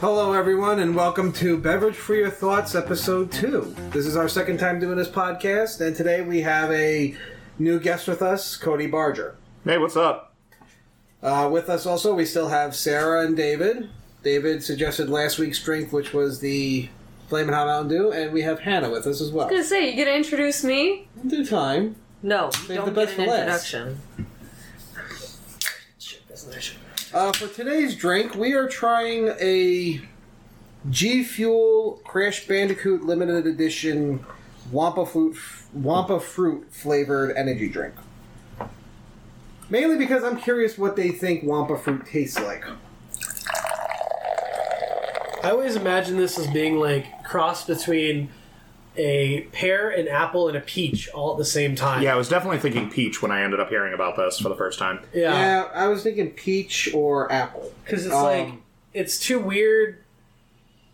Hello, everyone, and welcome to Beverage for Your Thoughts, Episode 2. This is our second time doing this podcast, and today we have a new guest with us, Cody Barger. Hey, what's up? Uh, with us also, we still have Sarah and David. David suggested last week's drink, which was the Flamin' Hot Mountain Dew, and we have Hannah with us as well. I was gonna say, you gonna introduce me? In due time. No, the don't best get for an last. introduction. Uh, for today's drink, we are trying a G Fuel Crash Bandicoot Limited Edition Wumpa Fruit, Wumpa Fruit flavored energy drink. Mainly because I'm curious what they think Wumpa Fruit tastes like. I always imagine this as being like cross between a pear, an apple, and a peach all at the same time. Yeah, I was definitely thinking peach when I ended up hearing about this for the first time. yeah, Yeah, I was thinking peach or apple. because it's Um, like it's too weird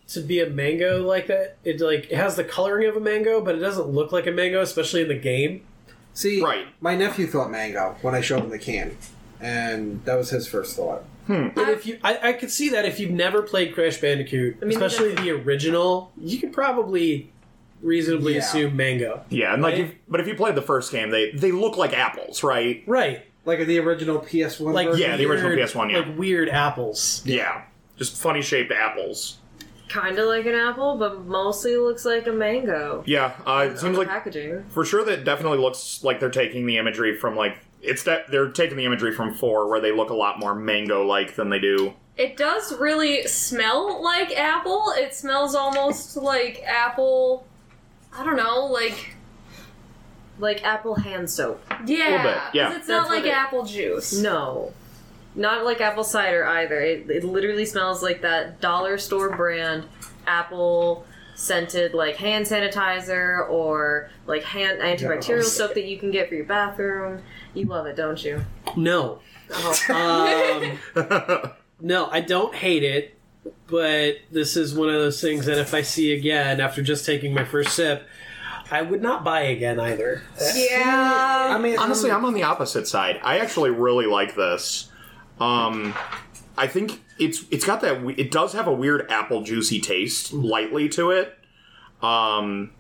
to be a mango like that. It like it has the coloring of a mango, but it doesn't look like a mango, especially in the game. See, Right. my nephew thought mango when I showed him the can, and that was his first thought. And if you, I, I could see that if you've never played Crash Bandicoot, mean, especially the original, you could probably reasonably Yeah. assume mango. Yeah, and like, Right. if, but if you played the first game, they they look like apples, right? Right. Like the original PS1 Like version. Yeah, the original weird- PS1, yeah. Like weird apples. Yeah, just funny shaped apples. Kind of like an apple, but mostly looks like a mango. Yeah, uh, it seems like packaging. for sure that definitely looks like they're taking the imagery from like it's that they're taking the imagery from four, where they look a lot more mango like than they do. It does really smell like apple. It smells almost like apple. I don't know, like Like apple hand soap. yeah, bit, yeah. 'cause it's not That's what like it- apple juice. No. Not like apple cider either. It, it literally smells like that dollar store brand apple scented like hand sanitizer or like hand antibacterial Gross. soap that you can get for your bathroom. You love it, don't you? No. Oh. Um, no, I don't hate it, but this is one of those things that if I see again after just taking my first sip, I would not buy again either. Yeah, I mean, Honestly, I'm on the opposite side. I actually really like this. Um, I think it's it's got that. It does have a weird apple juicy taste, lightly to it. Um,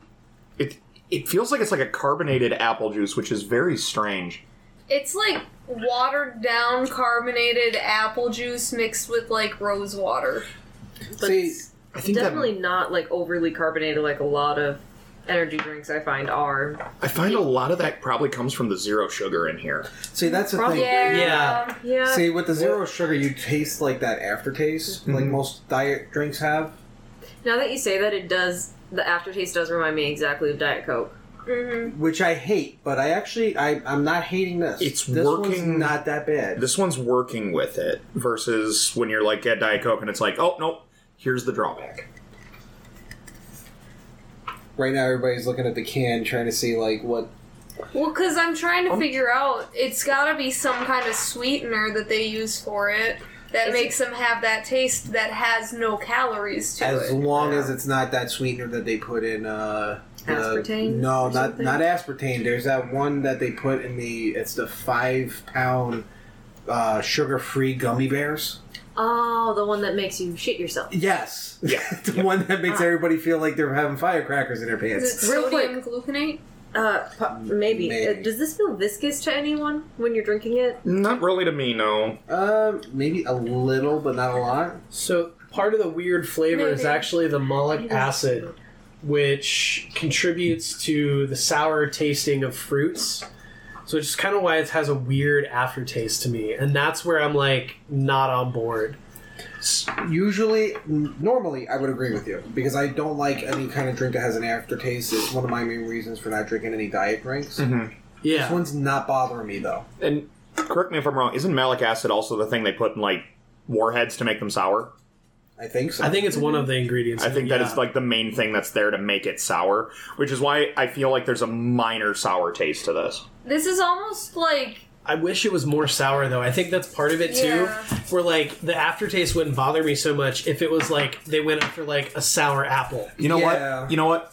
it it feels like it's like a carbonated apple juice, which is very strange. it's like watered down carbonated apple juice mixed with like rose water. But See, it's I think definitely that not like overly carbonated like a lot of energy drinks I find are. I find a lot of that probably comes from the zero sugar in here. see, that's the Probably- thing. Yeah, Yeah. Yeah. See, with the zero sugar, you taste like that aftertaste, like most diet drinks have. Now that you say that, it does. The aftertaste does remind me exactly of Diet Coke. hmm Which I hate, but I actually I I'm not hating this. It's this one's working- not that bad. This one's working with it versus when you're like at Diet Coke and it's like, oh nope, here's the drawback. Right now, everybody's looking at the can, trying to see like what. Well, because I'm trying Um, to figure out, it's got to be some kind of sweetener that they use for it that Is makes them have that taste that has no calories to it. As it. long as it's not that sweetener that they put in. uh the- Aspartame No, or not something? not aspartame. There's that one that they put in the. It's the five pound uh, sugar free gummy bears. Oh, the one that makes you shit yourself. Yes. Yeah. the one that makes everybody feel like they're having firecrackers in their pants. Is it Real sodium gluconate? Uh, po- maybe. Maybe. Uh, does this feel viscous to anyone when you're drinking it? Not really to me, no. Um, maybe a little, but not a lot. So part of the weird flavor is actually the malic acid, which contributes to the sour tasting of fruits. So it's just kind of why it has a weird aftertaste to me, and that's where I'm like not on board. Usually, normally, I would agree with you because I don't like any kind of drink that has an aftertaste. It's one of my main reasons for not drinking any diet drinks. Mm-hmm. This Yeah, one's not bothering me though. And correct me if I'm wrong, isn't malic acid also the thing they put in like warheads to make them sour? I think so. I think it's one of the ingredients. I think that is yeah. like the main thing that's there to make it sour, which is why I feel like there's a minor sour taste to this. This is almost like I wish it was more sour though. I think that's part of it too. Yeah. Where like the aftertaste wouldn't bother me so much if it was like they went after like a sour apple. You know Yeah. what? You know what?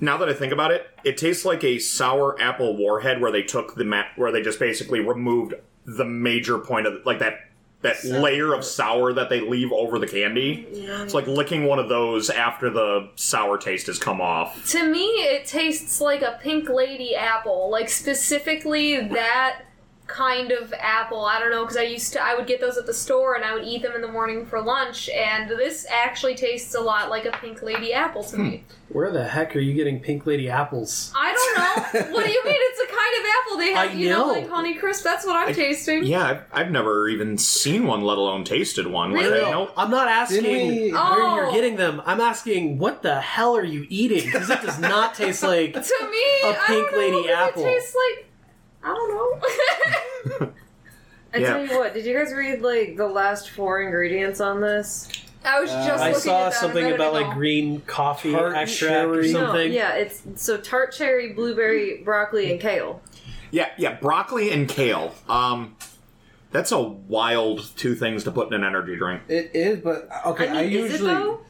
Now that I think about it, it tastes like a sour apple warhead where they took the ma- where they just basically removed the major point of like that that layer of sour that they leave over the candy. It's like licking one of those after the sour taste has come off. To me, it tastes like a pink lady apple. Like specifically that kind of apple. I don't know because I used to I would get those at the store and I would eat them in the morning for lunch. And this actually tastes a lot like a pink lady apple to me. Hmm. Where the heck are you getting pink lady apples? I don't know. what do you mean? It's a kind of apple they have. I you know, know. like Honey Crisp. That's what I'm tasting. Yeah, I've, I've never even seen one, let alone tasted one. Like, Really? you know, I'm not asking Didn't we- where Oh. you're getting them. I'm asking what the hell are you eating? Because it does not taste like. To me, a pink don't know, lady maybe apple. It tastes like I don't know. I Yeah. tell you what, did you guys read like the last four ingredients on this? I was just I looking saw at that something minute about like green coffee Tart extract or cherry. No, yeah, it's so tart cherry, blueberry, broccoli, and kale. yeah, yeah, broccoli and kale. Um, that's a wild two things to put in an energy drink. It is, but okay. I mean, I, is usually it though?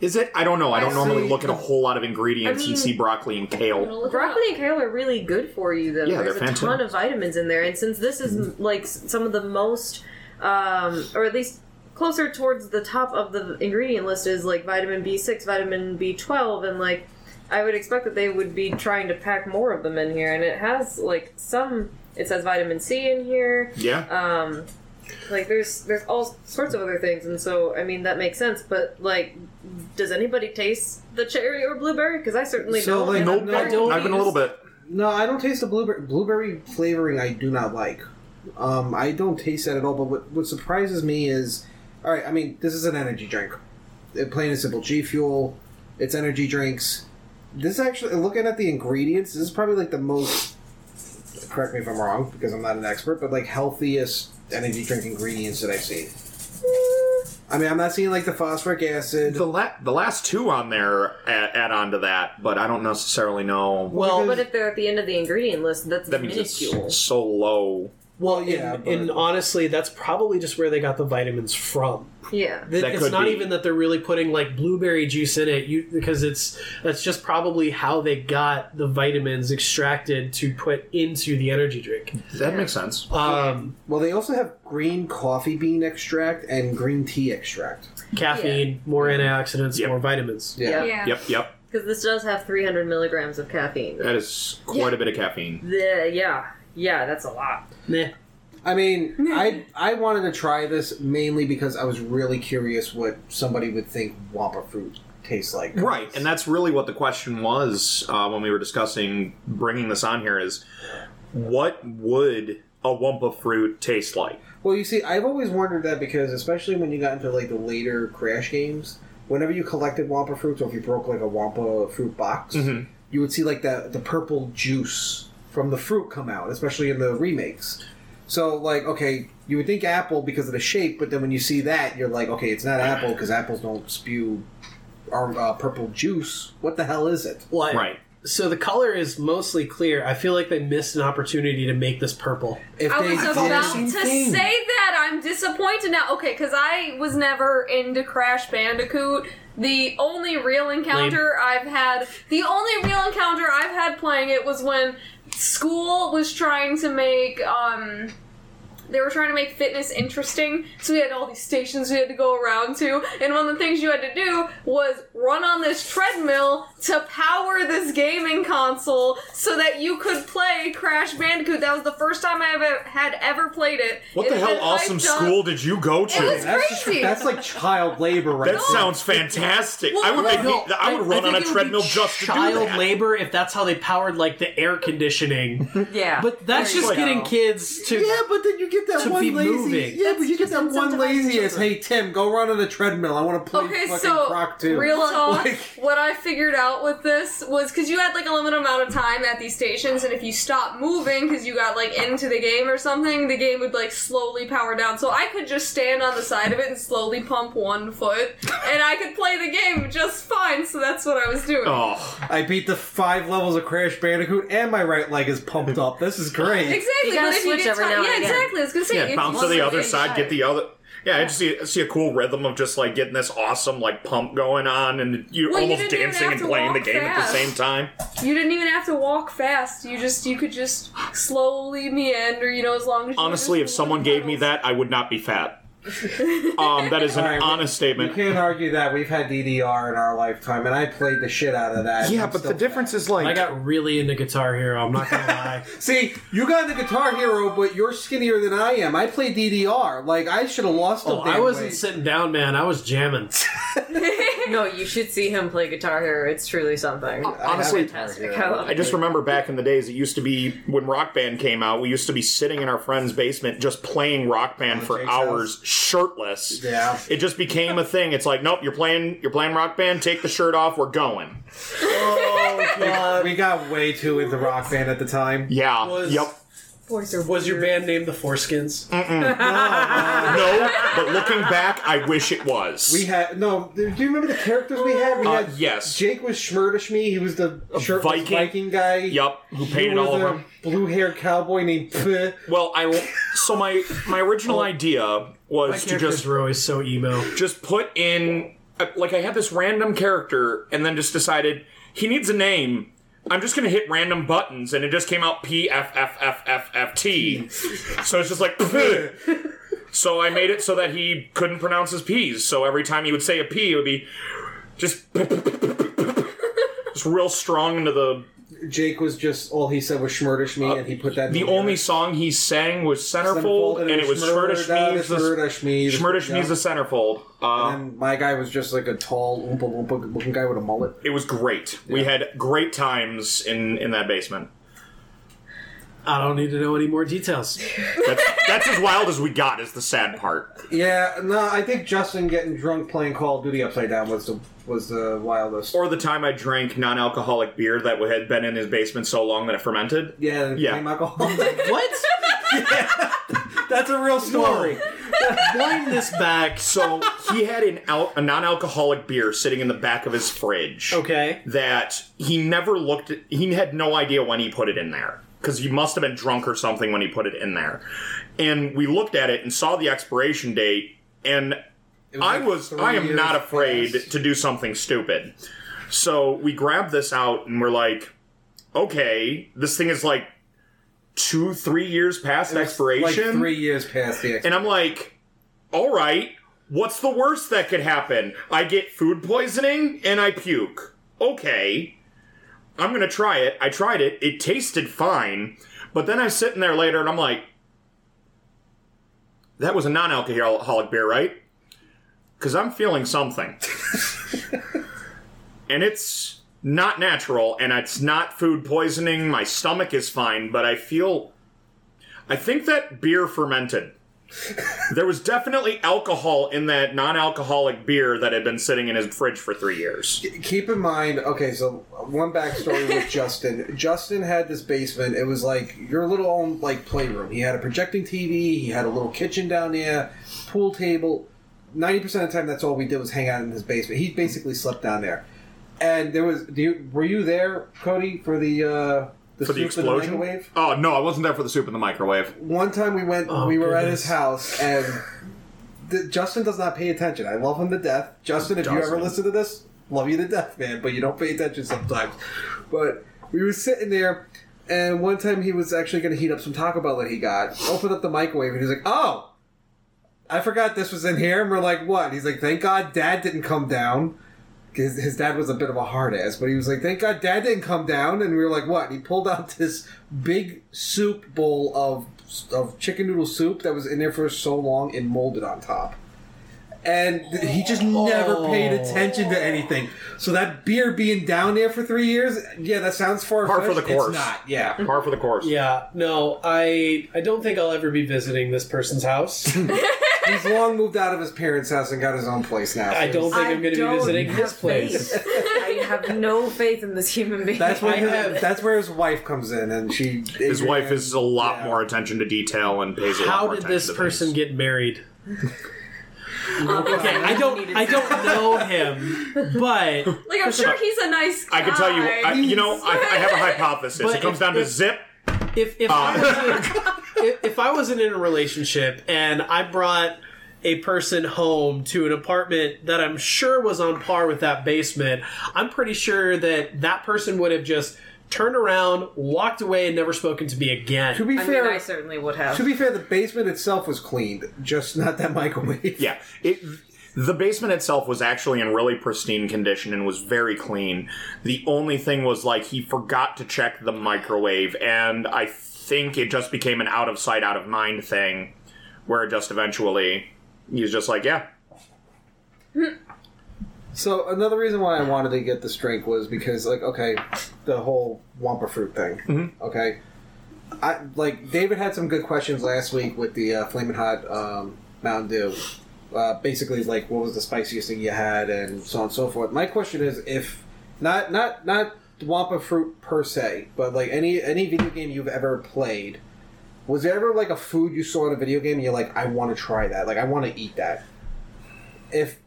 Is it? I don't know. I don't I normally see. look at a whole lot of ingredients I and see broccoli and kale. gonna look it Broccoli and kale are really good for you, though. Yeah, There's they're a ton of vitamins in there, and since this is Mm-hmm. like some of the most, um, or at least closer towards the top of the ingredient list is like vitamin B6, vitamin B12, and like I would expect that they would be trying to pack more of them in here, and it has like some. It says vitamin C in here. Yeah. Um, like there's there's all sorts of other things, and so I mean that makes sense. But like, does anybody taste the cherry or blueberry? Because I certainly So, don't. like, and I'm no, very I don't- I've been a little bit. no. I don't taste the blueberry blueberry flavoring. I do not like. Um, I don't taste that at all. But what, what surprises me is, all right. I mean, this is an energy drink. It, plain and simple. G Fuel. It's energy drinks. This actually, looking at the ingredients, this is probably like the most. Correct me if I'm wrong, because I'm not an expert, but like healthiest energy drink ingredients that I've seen. I mean, I'm not seeing like the phosphoric acid. The la- the last two on there add, add on to that, but I don't necessarily know. Well, But if they're at the end of the ingredient list, that's That means minuscule. it's so low. Well, yeah, and, but- and honestly, that's probably just where they got the vitamins from. Yeah. That- That it's not be. even that they're really putting like blueberry juice in it, you because it's that's just probably how they got the vitamins extracted to put into the energy drink. That makes sense. Um, Well, they also have green coffee bean extract and green tea extract. caffeine, more antioxidants, Yep. more vitamins. Yeah. Yeah. Yep, yep. Because this does have 300 milligrams of caffeine. That is quite a bit of caffeine. The, yeah. Yeah, that's a lot. Meh. I mean, I I wanted to try this mainly because I was really curious what somebody would think Wumpa fruit tastes like. Right, and that's really what the question was uh, when we were discussing bringing this on here is what would a Wumpa fruit taste like? Well, you see, I've always wondered that because, especially when you got into like the later Crash games, whenever you collected Wumpa fruits, or if you broke like a Wumpa fruit box, Mhm. you would see like the the purple juice from the fruit come out, especially in the remakes. So, like, okay, you would think apple because of the shape, but then when you see that, you're like, okay, it's not apple because apples don't spew or uh, purple juice. What the hell is it? Well, I- Right. So the color is mostly clear. I feel like they missed an opportunity to make this purple. If I was did- about same to thing. say that. I'm disappointed now. Okay, because I was never into Crash Bandicoot. The only real encounter I've had, the only real encounter I've had playing it was when school was trying to make, um, they were trying to make fitness interesting, so we had all these stations we had to go around to, and one of the things you had to do was run on this treadmill to power this gaming console so that you could play Crash Bandicoot. That was the first time I ever had ever played it. What It the hell awesome school did you go to? It was that's, just, crazy. that's like child labor, right? that there. sounds fantastic. Well, I would make no, me, I would run on a think it would be treadmill just to do child labor if that's how they powered like the air conditioning. Yeah. But that's just getting kids to. Yeah, but then you get that To one be lazy. moving. Yeah, but you get It's that one incentivizing lazy as, children. hey Tim, go run on the treadmill. I want to play Okay, fucking so Croc too. real talk. Like- what I figured out with this was because you had like a limited amount of time at these stations, and if you stopped moving because you got like into the game or something, the game would like slowly power down. So I could just stand on the side of it and slowly pump one foot, and I could play the game just fine. So that's what I was doing. Oh, I beat the five levels of Crash Bandicoot, and my right leg is pumped up. This is great. Exactly. You gotta but if switch you get every ti- now and yeah, again. exactly. Was gonna say yeah, bounce to the other side, get the other. Yeah, I just see see a cool rhythm of just like getting this awesome like pump going on, and you Well, almost didn't dancing and playing the game at the same time. You didn't even have to walk fast. You just you could just slowly meander. You know, as long as you Honestly, if someone gave me that, I would not be fat. um, that is an All right, honest You statement. can't argue that. We've had DDR in our lifetime, and I played the shit out of that. Yeah, I'm but the still difference is like I got really into Guitar Hero. I'm not gonna lie. See, you got the Guitar Hero, but you're skinnier than I am. I play DDR. Like I should have lost. Oh, a damn I wasn't weight. sitting down, man. I was jamming. No, you should see him play Guitar Hero. It's truly something. honestly, Fantastic. I love I just remember back in the days, it used to be when Rock Band came out, we used to be sitting in our friend's basement just playing Rock Band for Jake's hours, shirtless. Yeah. It just became a thing. It's like, nope, you're playing, you're playing Rock Band. Take the shirt off. We're going. Oh god, we got way too into Rock Band at the time. Yeah. Was- Yep. Was your band named the Foreskins? No, but looking back, I wish it was. We had no. Do you remember the characters we had? We Uh, had yes. Jake was Schmurdishme. He was the shirtless Viking. Viking, guy. Yup. Who You painted were all of the them. Blue-haired cowboy named Puh. Well, I so my my original idea My was to characters just were always so emo. just put in uh, like I had this random character and then just decided he needs a name. I'm just gonna hit random buttons and it just came out P F F F F F T. So it's just like So I made it so that he couldn't pronounce his P's. So every time he would say a P it would be just just real strong into the Jake was just all he said was Schmurdishme, and he put that. the only song he sang was Centerfold, and it was Schmurdishme's the Schmurdishme. is the Centerfold. Uh, And my guy was just like a tall, oompa loompa looking guy with a mullet. It was great. We had great times in in that basement. I don't need to know any more details. That's that's as wild as we got. Is the sad part. Yeah, no, I think Justin getting drunk playing Call of Duty upside down was the was the wildest. Or the time I drank non-alcoholic beer that had been in his basement so long that it fermented. yeah, Yeah. flame alcohol. what? That's a real story. Wind this back. So he had an al- a non-alcoholic beer sitting in the back of his fridge. Okay. That he never looked. At, he had no idea when he put it in there because he must have been drunk or something when he put it in there. And we looked at it and saw the expiration date and It I like was I am not afraid past. to do something stupid. So we grabbed this out and we're like, okay, this thing is like two, three years past expiration. Like three years past the expiration. and I'm like, all right, what's the worst that could happen? I get food poisoning and I puke. Okay. I'm gonna try it. I tried it. It tasted fine. But then I'm sitting there later and I'm like, that was a non alcoholic beer, right? Because I'm feeling something. and it's not natural and it's not food poisoning. My stomach is fine, but I feel. I think that beer fermented. there was definitely alcohol in that non-alcoholic beer that had been sitting in his fridge for three years. Keep in mind, okay, so one backstory with Justin. Justin had this basement. It was like your little own like playroom. He had a projecting TV. He had a little kitchen down there, pool table. Ninety percent of the time, that's all we did was hang out in his basement. He basically slept down there. And there was, do you, were you there, Cody, for the uh, the For soup the in explosion? microwave? oh no, I wasn't there for the soup in the microwave. One time we went, Oh, we were at his house, and the, Justin does not pay attention. I love him to death. Justin, if you ever Doesn't. listen to this, love you to death, man. But you don't pay attention sometimes. But we were sitting there, and one time he was actually going to heat up some Taco Bell that he got. Opened up the microwave, and he's like, "Oh, I forgot this was in here." And we're like, "What?" He's like, "Thank God, Dad didn't come down." His, his dad was a bit of a hard ass, but he was like, "Thank God, Dad didn't come down." And we were like, "What?" And he pulled out this big soup bowl of of chicken noodle soup that was in there for so long and molded on top. and he just never paid attention to anything. So that beer being down there for three years, yeah, that sounds far Par for the course. It's not, yeah. Par for the course. Yeah, no, I I don't think I'll ever be visiting this person's house. He's long moved out of his parents' house and got his own place now. I don't think I I'm going to be visiting have his place. faith. I have no faith in this human being. That's where I his, that's where his wife comes in, and she His wife is a lot Yeah. more attention to detail and pays a lot How more did this to person things. get married? Um, Okay, I don't I don't know him, but Like I'm sure he's a nice guy. I can tell you, I, you know, I, I have a hypothesis. But it comes if- down to if- zip. If if, I oh. wasn't, if if I wasn't in a relationship and I brought a person home to an apartment that I'm sure was on par with that basement, I'm pretty sure that that person would have just turned around, walked away, and never spoken to me again. To be I mean, fair, I certainly would have. to be fair, the basement itself was cleaned, just not that microwave. Yeah, it. The basement itself was actually in really pristine condition and was very clean. The only thing was like he forgot to check the microwave, and I think it just became an out of sight, out of mind thing, where it just eventually he was just like, yeah, So another reason why I wanted to get this drink was because, like, okay, the whole Wumpa fruit thing. Mm-hmm. Okay, I like David had some good questions last week with the uh, flaming hot um, Mountain Dew. Uh, basically, like, what was the spiciest thing you had, and so on and so forth. My question is, if not not not Wumpa fruit per se, but like any any video game you've ever played, was there ever like a food you saw in a video game and you're like, I want to try that, like I want to eat that. If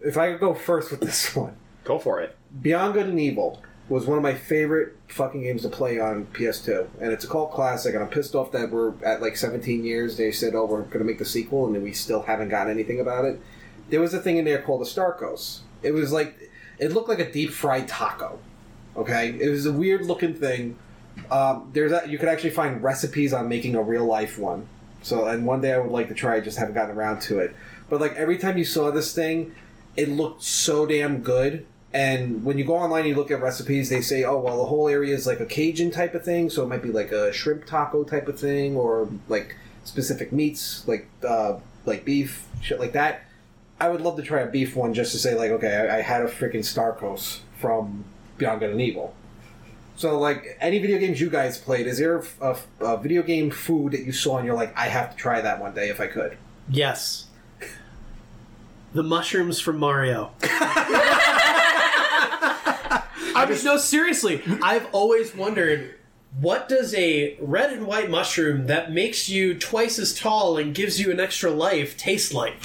if I could go first with this one, go for it. Beyond Good and Evil was one of my favorite fucking games to play on PS2, and it's a cult classic. And I'm pissed off that we're at like 17 years. They said, "Oh, we're going to make the sequel," and we still haven't gotten anything about it. There was a thing in there called the Starkos. It was like it looked like a deep fried taco. Okay, it was a weird looking thing. Um, there's a, you could actually find recipes on making a real life one. So, and one day I would like to try. it, Just haven't gotten around to it. But like every time you saw this thing, it looked so damn good. And when you go online and you look at recipes, they say, oh, well, the whole area is like a Cajun type of thing. So it might be like a shrimp taco type of thing or like specific meats, like uh, like beef, shit like that. I would love to try a beef one just to say, like, okay, I, I had a freaking Starkos from Beyond Good and Evil. So, like, any video games you guys played, is there a, a- a video game food that you saw and you're like, I have to try that one day if I could? Yes. The mushrooms from Mario. I mean, no, seriously. I've always wondered what does a red and white mushroom that makes you twice as tall and gives you an extra life taste like?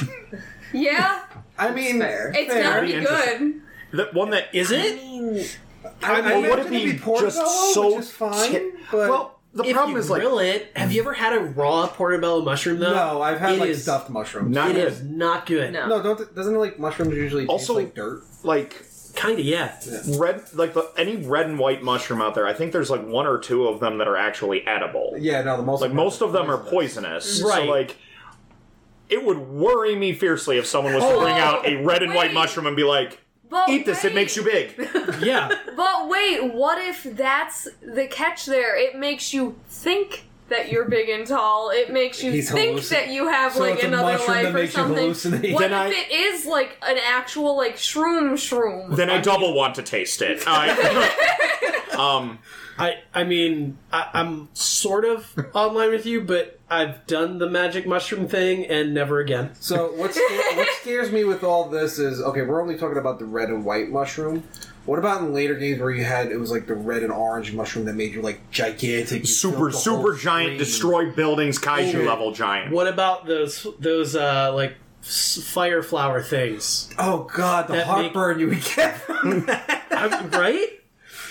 Yeah, I mean, fair. it's fair. gotta be Interesting. good. The one that Is it? I, Or would it imagine be just so which is fine? ti- but well, the if problem you is like it, have you ever had a raw portobello mushroom though? no, I've had It like is- stuffed mushrooms. not It good. is not good. No. No, don't doesn't it, like mushrooms usually Also- taste like dirt? like Kind of, yeah. red like the, any red and white mushroom out there. I think there's like one or two of them that are actually edible. Yeah, no, the most Like most of them are poisonous. So Right. like it would worry me fiercely if someone was to bring out a red and white Wait. mushroom and be like, But "Eat this; it wait. makes you big." Yeah. But wait, what if that's the catch there? It makes you think that you're big and tall. It makes you He's think hallucin- that you have So like it's a another mushroom life that or makes you something. hallucinate. What Then if I- it is like an actual like shroom shroom? Then I, double want to taste it. I- um, I I mean I, I'm sort of online with you, but I've done the magic mushroom thing and never again. So what sca- what scares me with all this is okay. We're only talking about the red and white mushroom. What about in later games where you had it was like the red and orange mushroom that made you like gigantic, you super filled the super giant, screen. destroy buildings, kaiju Okay. level giant. What about those those uh like s- fire flower things? Oh god, the That make- heartburn you would get from that. I'm, right?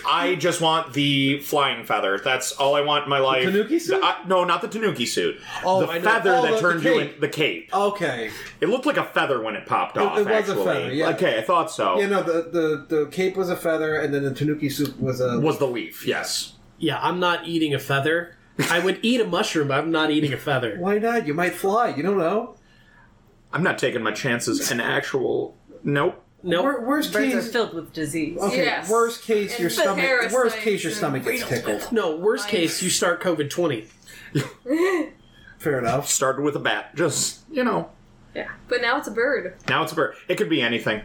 I just want the flying feather. That's all I want in my life. tanuki suit? The- I- no, not the tanuki suit. Oh, the I know. feather Oh, that the- turned the you cape. in the cape. Okay, It looked like a feather when it popped off. it was a actually. feather, yeah. Okay, I thought so. yeah, no, the, the the cape was a feather, and then the tanuki soup was a. Was the leaf? Yes. Yeah, I'm not eating a feather. I would eat a mushroom, but I'm not eating a feather. Why not? You might fly. You don't know. I'm not taking my chances. An actual nope. No, Wor- worst Birds are case. filled with disease. Okay, Yes. worst case your And stomach. parasites Worst case your and- stomach gets tickled. no. Worst case, you start COVID twenty. Fair enough. Started with a bat. Just you know. Yeah. But now it's a bird. Now it's a bird. It could be anything.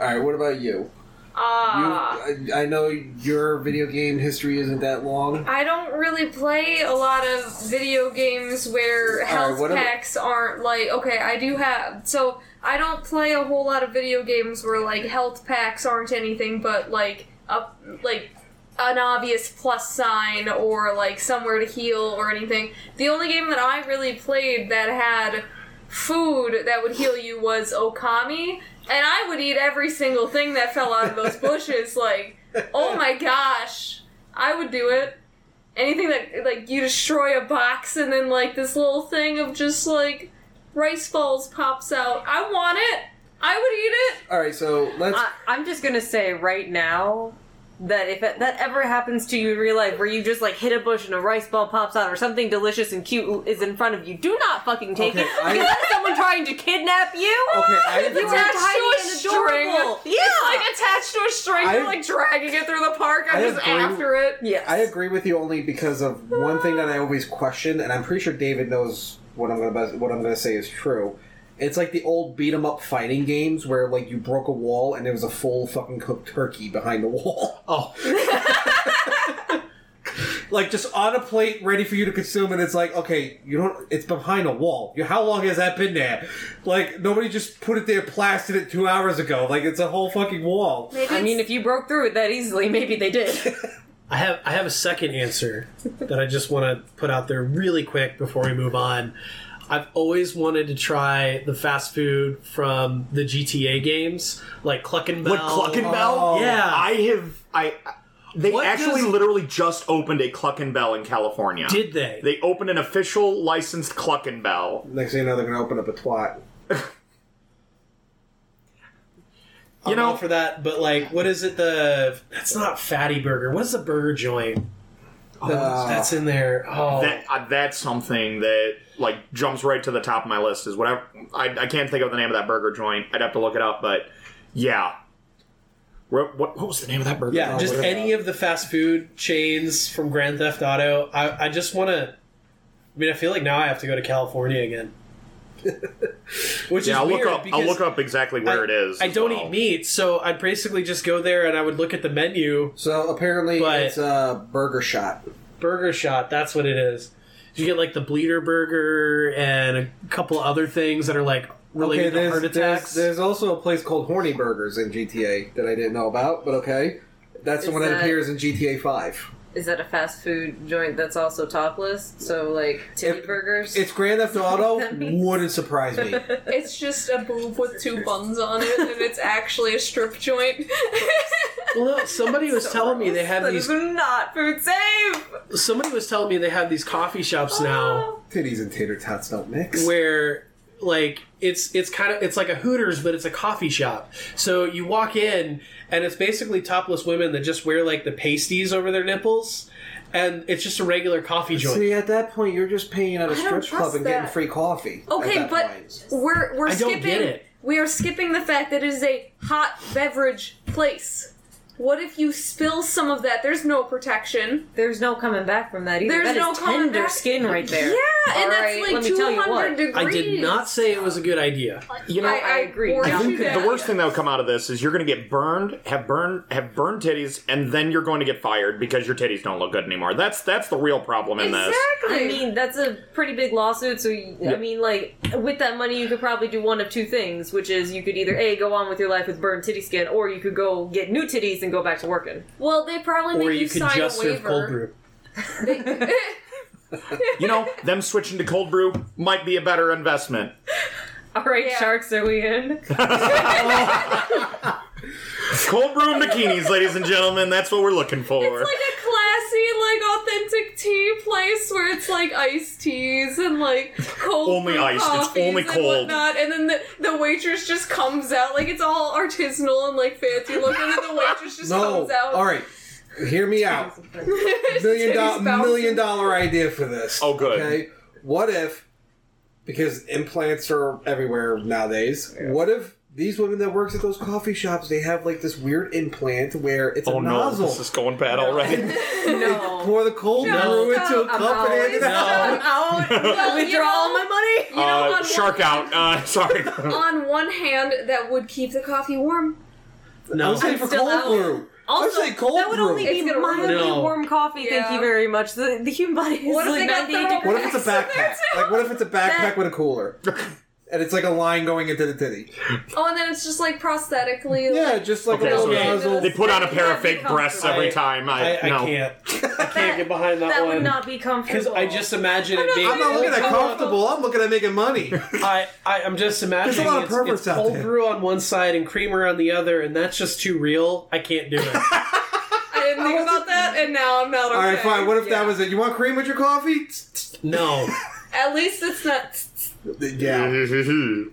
All right, what about you? Ah. you I, I know your video game history isn't that long. I don't really play a lot of video games where health what about- packs aren't like okay, I do have so I don't play a whole lot of video games where like health packs aren't anything but like a like an obvious plus sign or like somewhere to heal or anything. The only game that I really played that had food that would heal you was Okami, and I would eat every single thing that fell out of those bushes. Like, oh my gosh, I would do it. Anything that like you destroy a box and then like this little thing of just like rice balls pops out. I want it. I would eat it. All right, so let's. I, I'm just gonna say right now that if it, that ever happens to you in real life, where you just like hit a bush and a rice ball pops out, or something delicious and cute is in front of you, do not fucking take Okay, it I- because that is someone trying to kidnap you. Okay, I you are Attached to a string. adorable. Yeah, It's like attached to a string. I- You're like dragging it through the park. I'm I just agree. after it. Yeah, I agree with you only because of one thing that I always question, and I'm pretty sure David knows what I'm gonna what I'm gonna say is true. It's like the old beat 'em up fighting games where like you broke a wall and there was a full fucking cooked turkey behind the wall. Oh, like just on a plate ready for you to consume and it's like okay you don't it's behind a wall You- how long has that been there like nobody just put it there plastered it two hours ago like it's a whole fucking wall Maybe I mean, if you broke through it that easily, maybe they did. I have I have a second answer that I just want to put out there really quick before we move on. I've always wanted to try the fast food from the GTA games, like Cluckin' Bell. What Cluckin' Bell? Oh. Yeah. I have. I. They What actually does- literally just opened a Cluckin' Bell in California. Did they? They opened an official licensed Cluckin' Bell. next thing you know they're gonna open up a twat You I'm know- for that, but like, what is it? The that's not Fatty Burger. What's the burger joint? That- Uh, that's in there. Oh, That uh, that's something that like jumps right to the top of my list. Is whatever. I, I can't think of the name of that burger joint. I'd have to look it up, but yeah. What, what, what was the name of that burger? yeah. Oh, Just any of the fast food chains from Grand Theft Auto. I I just want to. I mean, I feel like now I have to go to California again. Which Yeah, is I'll weird look up. I'll look up exactly where I- it is. I don't well. eat meat, so I'd basically just go there and I would look at the menu. so apparently But- it's a burger shot Burger shot, that's what it is. You get like the bleeder burger and a couple other things that are like related to there's, heart attacks. there's also a place called horny burgers in gta that i didn't know about but okay that's the one that that- appears in gta 5 Is that a fast food joint that's also topless? So like titty If- burgers? it's grand theft auto wouldn't surprise me It's just a boob with two buns on it, and it's actually a strip joint. well, no, somebody was So telling me they have That these. is not food safe. Somebody was telling me they have these coffee shops now oh. titties and tater tots don't mix where like it's it's kind of it's like a Hooters, but it's a coffee shop. So you walk in and it's basically topless women that just wear like the pasties over their nipples, and it's just a regular coffee joint. See, at that point, you're just paying at a I don't strip club trust and getting that. free coffee. Okay, but point. we're we're I don't skipping. get it. We are skipping the fact that it is a hot beverage place. What if you spill some of that? There's no protection. There's no coming back from that either. There's That is no coming tender back. skin right there. Yeah, and All that's right, like let me tell you 200 what. degrees. I did not say it was a good idea. You know, I, I, agree. warned I think you the that. worst thing that would come out of this is you're going to get burned, have burned, have burned titties, and then you're going to get fired because your titties don't look good anymore. That's that's the real problem in this. Exactly. I mean, that's a pretty big lawsuit. So, you, I mean, like, with that money, you could probably do one of two things, which is you could either A, go on with your life with burned titty skin, or you could go get new titties and go back to working. well, they probably Or make you could sign just a serve waiver. cold brew. They- You know, them switching to cold brew might be a better investment. All right, Yeah. sharks, are we in? Cold brew and bikinis, ladies and gentlemen. That's what we're looking for. It's like a classy, like authentic tea place where it's like iced teas and like cold Only brew iced, it's coffees only and cold. whatnot. And then the, the waitress just comes out like it's all artisanal and like fancy looking, and the waitress just no. comes out. All right, hear me out. Million dollar million dollar idea for this. Oh, good. Okay, what if because implants are everywhere nowadays? What if these women that works at those coffee shops, they have like this weird implant where it's Oh a no, nozzle. this is going bad already. No. Pour the cold No, brew into a I'm cup and hand it out. out. I'm out. Well, you Withdraw all my money. You know, uh, on shark one, out. Uh, sorry. On one hand, that would keep the coffee warm. I No. was saying I'm for still cold out. brew. Also, say cold that would brew. only It's be gonna mildly No. warm coffee. Thank you very much. The, the human body is What if like they 98 degrees. What if it's a backpack? Like, what if it's a backpack That- with a cooler? And it's like a line going into the titty. Oh, and then it's just like prosthetically. Yeah, like, just like Okay, a little so nozzle. they put on a pair of fake breasts every comfortable. time. I, I, I no. can't. I can't get behind that, one. That one. would not be because comfortable. I just imagine I'm it not- being. I'm not looking at comfortable. I'm looking at making money. I, I I'm just imagining There's a lot of it's, perverts it's out cold there. brew on one side and creamer on the other, and that's just too real. I can't do it. I didn't think about that, and now I'm not okay. All right, fine. What if Yeah. that was it? You want cream with your coffee? no. At least it's not. Yeah.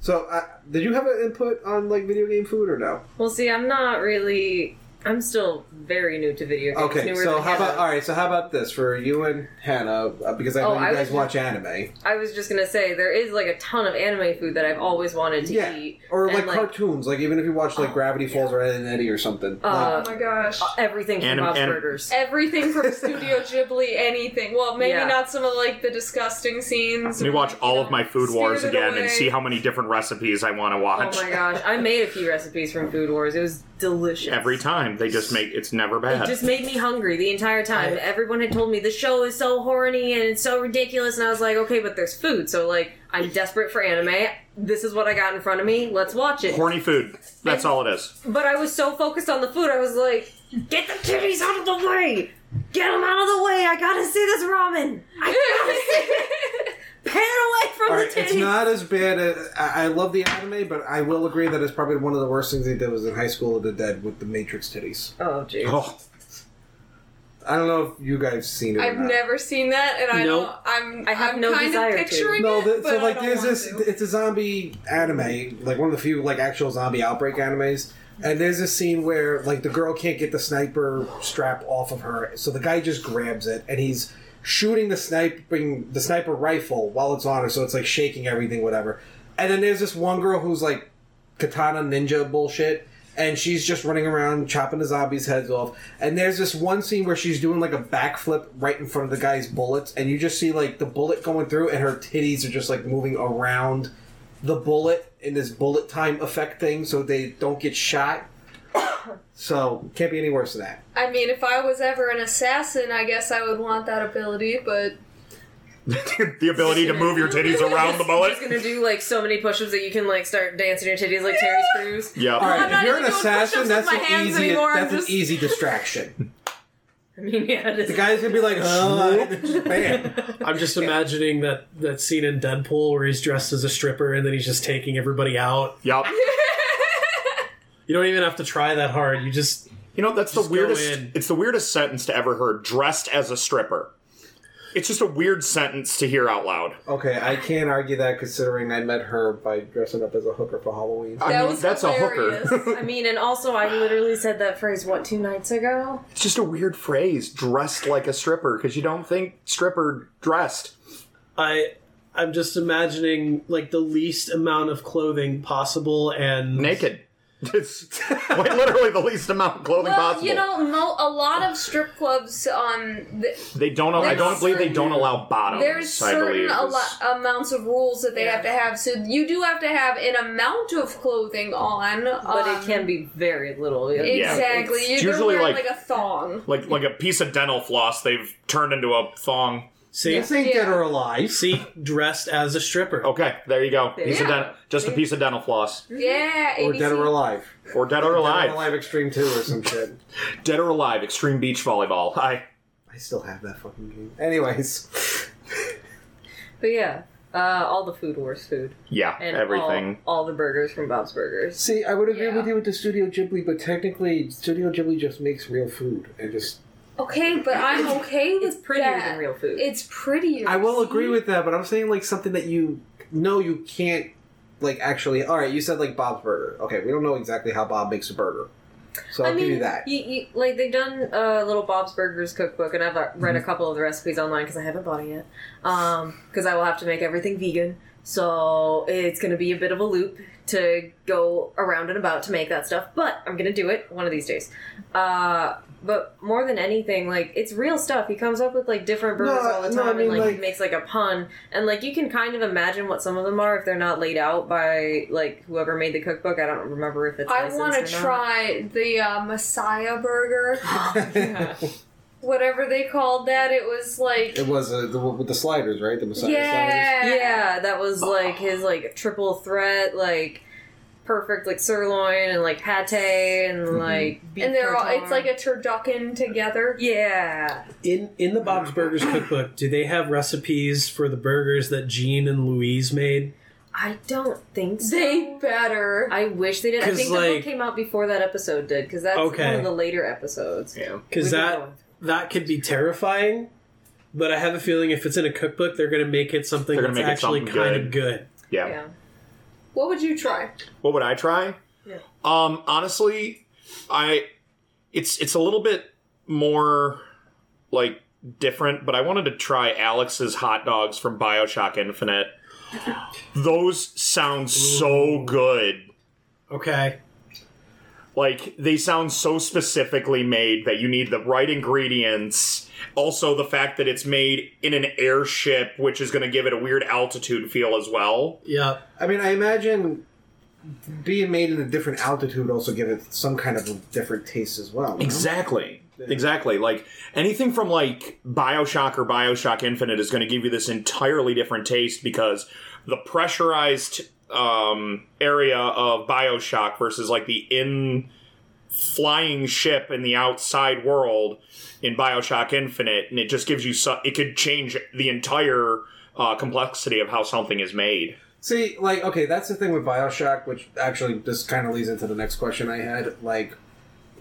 So, uh, did you have an input on like video game food or no? Well, see, I'm not really. I'm still very new to video games. Okay, newer so than how about all right? So how about this for you and Hannah? Uh, because I know Oh, you I guys was watch anime, I was just gonna say there is like a ton of anime food that I've always wanted to yeah, eat, or and, like, cartoons. Like even if you watch like Oh, Gravity Falls or Ed and Eddie or something. Uh, Oh my gosh. everything from Anim- Bob's anim- Burgers. Everything from Studio Ghibli, anything. Well, maybe Yeah. not some of like the disgusting scenes. Let me watch like, all you of my Food Wars Spirited again and see how many different recipes I want to watch. Oh my gosh, I made a few recipes from Food Wars. It was delicious. Every time they just make it's never bad. It bad. just made me hungry the entire time. I- Everyone had told me the show is so horny and it's so ridiculous, and I was like, okay, but there's food, so like I'm desperate for anime. This is what I got in front of me. Let's watch it. Horny food. That's all it is. But I was so focused on the food, I was like, get the titties out of the way! Get them out of the way! I gotta see this ramen! I gotta see Pan away from All the right, titties! it's not as bad. As, I, I love the anime, but I will agree that it's probably one of the worst things they did was in High School of the Dead with the Matrix titties. oh, jeez. Oh, I don't know if you guys seen it. I've not. never seen that, and I Nope. don't. I'm. I have I'm no kind desire of to. picturing No, the, but so I like don't there's this. to. It's a zombie anime, like one of the few like actual zombie outbreak animes. And there's this scene where like the girl can't get the sniper strap off of her, so the guy just grabs it and he's shooting the sniping the sniper rifle while it's on her, so it's like shaking everything, whatever. And then there's this one girl who's like katana ninja bullshit, and she's just running around chopping the zombies' heads off. And there's this one scene where she's doing like a backflip right in front of the guy's bullets, and you just see like the bullet going through, and her titties are just like moving around the bullet in this bullet time effect thing, so they don't get shot. So can't be any worse than that. I mean, if I was ever an assassin, I guess I would want that ability, but the ability to move your titties around the bullet. bullet. gonna do like so many push-ups that you can like start dancing your titties like Terry Crews. Yeah. All right, I'm if you're an assassin, that's an easy anymore, I'm that's just- an easy distraction. I mean, yeah, it is. The guy's gonna be like, oh, and then just bam. I'm just imagining that that scene in Deadpool where he's dressed as a stripper and then he's just taking everybody out. Yep. You don't even have to try that hard. You just You know that's Just the weirdest. It's the weirdest sentence to ever heard. Dressed as a stripper. It's just a weird sentence to hear out loud. Okay, I can't argue that considering I met her by dressing up as a hooker for Halloween. I that mean, was that's a hilarious. hooker. I mean, and also I literally said that phrase what two nights ago. it's just a weird phrase. Dressed like a stripper because you don't think stripper dressed. I I'm just imagining like the least amount of clothing possible and Naked. It's quite literally the least amount of clothing well, possible. you know, mo- a lot of strip clubs, um, th- they don't. I don't believe they don't allow bottoms. there's certain a lo- amounts of rules that they have to have. So you do have to have an amount of clothing on, But um, it can be very little. Yeah. exactly. It's You're usually like- like a thong. like like a piece of dental floss they've turned into a thong. See This ain't dead or alive. see dressed as a stripper. Okay, there you go. Piece of Yeah. den- just a piece of dental floss, Yeah, Or ABC. dead or alive. or dead or Dead or alive. alive extreme 2 or some shit. Dead or alive. Extreme beach volleyball. Hi. I still have that fucking game. Anyways. But yeah, uh, all the Food Wars food Yeah, and everything. all, all the burgers from Bob's Burgers. See, I would agree Yeah. with you with the Studio Ghibli, but technically, Studio Ghibli just makes real food. And just. Okay, but I'm okay with It's prettier that. than real food. It's prettier. I will see? agree with that, but I'm saying, like, something that you know you can't, like, actually. Alright, you said, like, Bob's Burger. Okay, we don't know exactly how Bob makes a burger. So I'll I mean, give you that. You, you, like they've done a little Bob's Burgers cookbook, and I've uh, read Mm-hmm. a couple of the recipes online because I haven't bought it yet. Because I will have to make everything vegan, so it's going to be a bit of a loop to go around and about to make that stuff, but I'm gonna do it one of these days. Uh, but more than anything, like it's real stuff. He comes up with like different burgers No, all the no, time, I mean, and like, like- he makes like a pun, and like you can kind of imagine what some of them are if they're not laid out by like whoever made the cookbook. I don't remember if it's. I want to licensed not. try the uh, Messiah burger, Yeah. whatever they called that. It was like It was uh, the, with the sliders, right? The Messiah sliders. yeah, Yeah, that was like his like triple threat, like perfect like sirloin and like pate and mm-hmm. like beef and they're all. It's like a turducken together. yeah. In in the Bob's Burgers mm. cookbook, do they have recipes for the burgers that Gene and Louise made? I don't think so. They better. I wish they did. I 'Cause, think the book came out before that episode did because that's Okay. one of the later episodes. Yeah. Because that that could be terrifying. But I have a feeling if it's in a cookbook, they're going to make it something They're that's make it actually something kind good. of good. Yeah. Yeah. What would you try? What would I try? Yeah. Um, honestly, I it's it's a little bit more like different, but I wanted to try Alex's hot dogs from BioShock Infinite. Those sound so good. Okay. Like they sound so specifically made that you need the right ingredients. Also, the fact that it's made in an airship, which is going to give it a weird altitude feel as well. Yeah. I mean, I imagine being made in a different altitude also give it some kind of a different taste as well. no? Exactly. Exactly. Like anything from like BioShock or BioShock Infinite is going to give you this entirely different taste because the pressurized um, area of BioShock versus like the in flying ship in the outside world in BioShock Infinite, and it just gives you so it could change the entire uh, complexity of how something is made. See, like, okay, that's the thing with Bioshock, which actually this kind of leads into the next question I had. Like,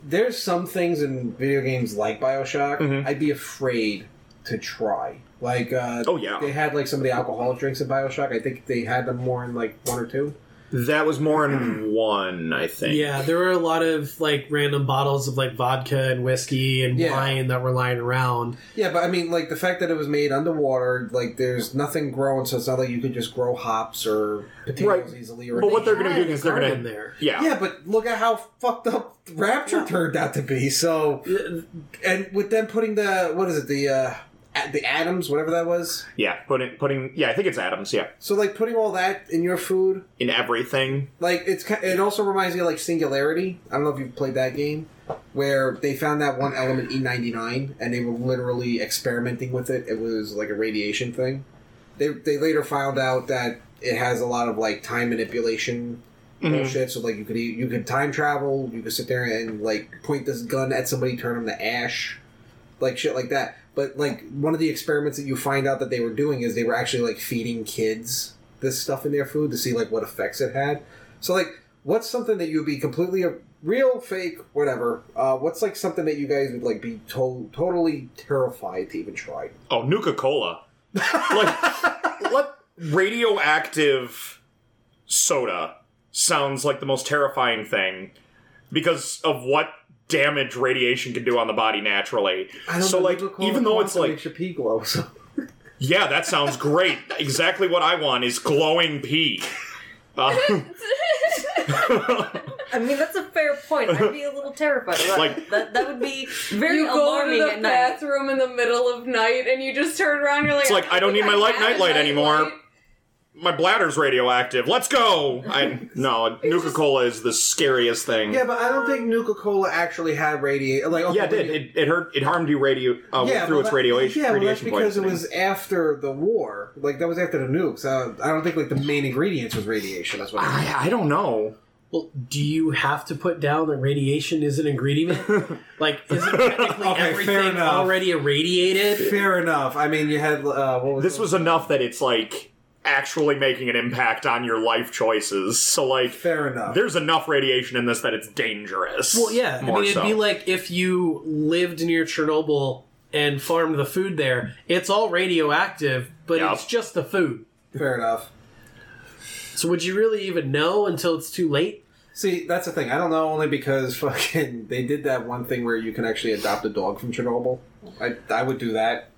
there's some things in video games like Bioshock Mhm. I'd be afraid to try. Like, uh, Oh yeah, they had like some of the alcoholic drinks in Bioshock. I think they had them more in like one or two. that was more in one, I think. Yeah, there were a lot of like random bottles of like vodka and whiskey and Yeah. wine that were lying around. Yeah, but I mean, like the fact that it was made underwater, like there's nothing growing, so it's not like you could just grow hops or potatoes Right. easily. Or But what they're going to a do is they're going garden to there. yeah. yeah, but look at how fucked up Rapture turned out to be. So, and with them putting the what is it the uh, a- the atoms, whatever that was. Yeah, putting putting yeah, I think it's Adams. Yeah, So like putting all that in your food, in everything. like it's ki- it also reminds me of like Singularity. I don't know if you've played that game, where they found that one element E ninety nine, and they were literally experimenting with it. It was like a radiation thing. They they later found out that it has a lot of like time manipulation Mhm. bullshit. So like you could you could time travel. You could sit there and like point this gun at somebody, turn them to ash, like shit like that. But like one of the experiments that you find out that they were doing is they were actually like feeding kids this stuff in their food to see like what effects it had. So like, what's something that you would be completely a real, fake, whatever? Uh, what's like something that you guys would like be to- totally terrified to even try? Oh, Nuka Cola. like what radioactive soda sounds like the most terrifying thing because of what damage radiation can do on the body naturally. So like even though it's like makes your pee glow. So. yeah, that sounds great. exactly what I want is glowing pee. Uh, I mean, that's a fair point. I'd be a little terrified. Of that. Like- that that would be very you go to alarming the at night. bathroom in the middle of night and you just turn around. You're like, It's like, I don't think need my light- have a nightlight anymore. nightlight. My bladder's radioactive. Let's go. I no, Nuka Cola is the scariest thing. Yeah, but I don't think Nuka Cola actually had radiation. Like, okay, Yeah, it did. It, it hurt. It harmed you radio uh, through well, its that- radiation. Yeah, well, that's radiation because it was after the war. Like that was after the nukes. Uh, I don't think like the main ingredients was radiation. That's what. I mean. I, I don't know. Well, do you have to put down that radiation is an ingredient? like, isn't technically Okay, everything already irradiated? Fair enough. I mean, you had uh, what was This the- was enough that it's like actually making an impact on your life choices. So like, fair enough. there's enough radiation in this that it's dangerous. Well, yeah. I More mean, it'd so. be like if you lived near Chernobyl and farmed the food there. It's all radioactive, but Yep. it's just the food. fair enough. So would you really even know until it's too late? See, that's the thing. I don't know only because fucking they did that one thing where you can actually adopt a dog from Chernobyl. I I would do that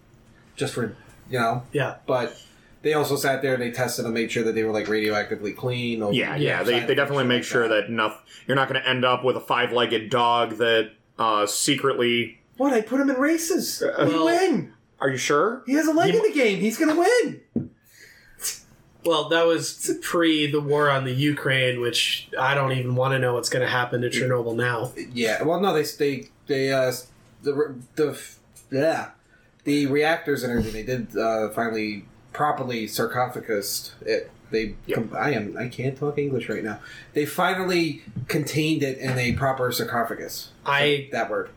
just for you know, Yeah. but they also sat there and they tested and made sure that they were like radioactively clean. or- Yeah, yeah. Yeah, They, they definitely make like sure that nothing. You're not going to end up with a five-legged dog that uh, secretly. What? I put him in races. Uh, he well- win. Are you sure? He has a leg he- in the game. He's gonna win. Well, that was pre the war on the Ukraine, which I don't even want to know what's going to happen to Chernobyl now. Yeah. Well, no, they they they uh the the yeah the reactors and everything they did uh, finally properly sarcophagus it. They Yep. com- I am I can't talk English right now. They finally contained it in a proper sarcophagus. I That word.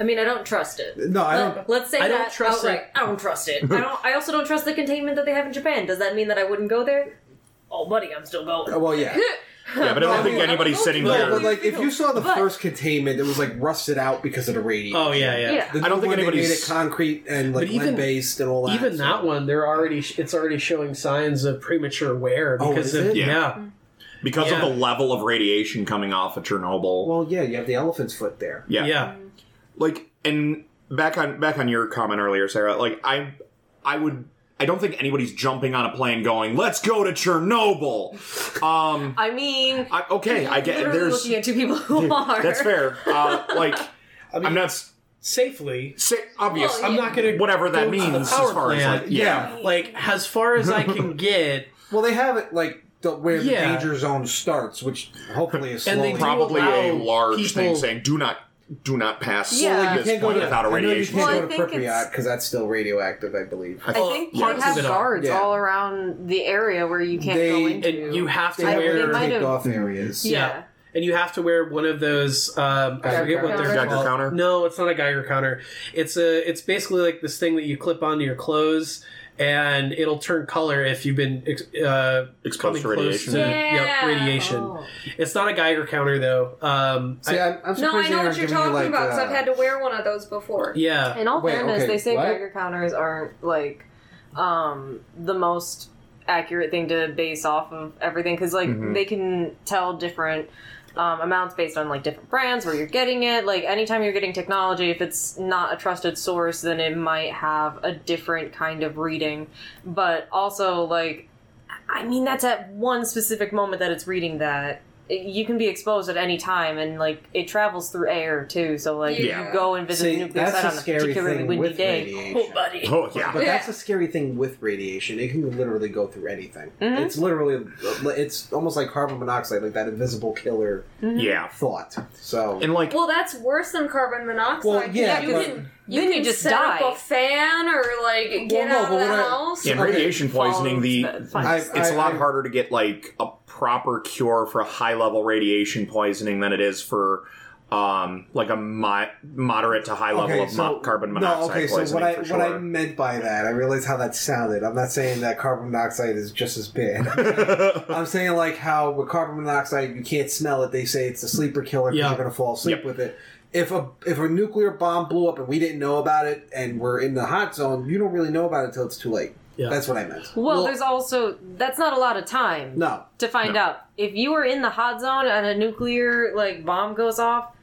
I mean, I don't trust it. No, I don't. Let's say I don't trust outright. I don't trust it. I don't. I also don't trust the containment that they have in Japan. Does that mean that I wouldn't go there? Oh, buddy, I'm still going. Well, yeah. Yeah, but I don't I think mean, anybody's don't sitting. No, there. but like if you saw the But- first containment, it was like rusted out because of the radiation. oh yeah yeah. Yeah. The I don't new think one, they anybody's- made it concrete and like But even- lead based and all that. Even so- that one, they're already it's already showing signs of premature wear Oh, because is of it? Yeah. yeah. because Yeah. of the level of radiation coming off of Chernobyl. Well, yeah, you have the elephant's foot there. yeah. yeah. Like, and back on back on your comment earlier, Sarah. Like, I I would. I don't think anybody's jumping on a plane going, "Let's go to Chernobyl." Um, I mean, I, okay, I get literally there's looking at two people who are. that's fair. Uh, like, I mean, I'm not safely. say, obvious. Well, I'm not going to Whatever that go to the means, as far as like, yeah. like as far as I can get. Well, they have it like the, where Yeah. the danger zone starts, which hopefully is And slowly. they do probably a allow large thing saying, "Do not, do not pass Yeah. Well, you this can't go point to without a I know you radiation." can't Well, I go to think Pripyat it's- because that's still radioactive, I believe. I Well, think parts they have it are. guards Yeah. all around the area where you can't They- go into. And you have to They have they wear. might have- off areas. yeah. and you have to wear one of those. Um, I Geiger forget what counter? they're Geiger called. counter? No, it's not a Geiger counter. It's a. It's basically like this thing that you clip onto your clothes, and it'll turn color if you've been ex- uh, Exposed coming to close radiation. to Yeah. yep, radiation. Oh. It's not a Geiger counter though. Um, See, I- I'm, I'm surprised No, I know aren't what you're talking like, about because uh, I've had to wear one of those before. yeah, In all Wait, fairness, okay, they say what? Geiger counters aren't like um, the most accurate thing to base off of everything because like Mhm. they can tell different um, amounts based on like different brands where you're getting it. Like anytime you're getting technology, if it's not a trusted source, then it might have a different kind of reading. But also like. I mean, that's at one specific moment that it's reading that. It- you can be exposed at any time, and like it travels through air too. So like Yeah. you go and visit See, the nuclear site on a particularly windy with day, radiation. oh buddy, Oh yeah. But Yeah. that's a scary thing with radiation. It can literally go through anything. Mhm. It's literally, it's almost like carbon monoxide, like that invisible killer Yeah. thought. So, And like, Well, that's worse than carbon monoxide. Well, yeah, you but- can you Then can you just set die. up a fan or like get no, out but of the what I- house. in radiation poisoning, the Phones, but. I- it's a lot I- harder to get like a proper cure for high level radiation poisoning than it is for um like a mo- moderate to high level of mo- carbon monoxide No, okay, so what I sure. what I meant by that, I realize how that sounded. I'm not saying that carbon monoxide is just as bad. I'm saying like how with carbon monoxide you can't smell it. They say it's a sleeper killer because Yeah. you're gonna fall asleep Yep. with it. If a if a nuclear bomb blew up and we didn't know about it and we're in the hot zone, you don't really know about it until it's too late. Yeah. That's what I meant. well, well- there's also that's not a lot of time No, to find No. out if you were in the hot zone and a nuclear like bomb goes off.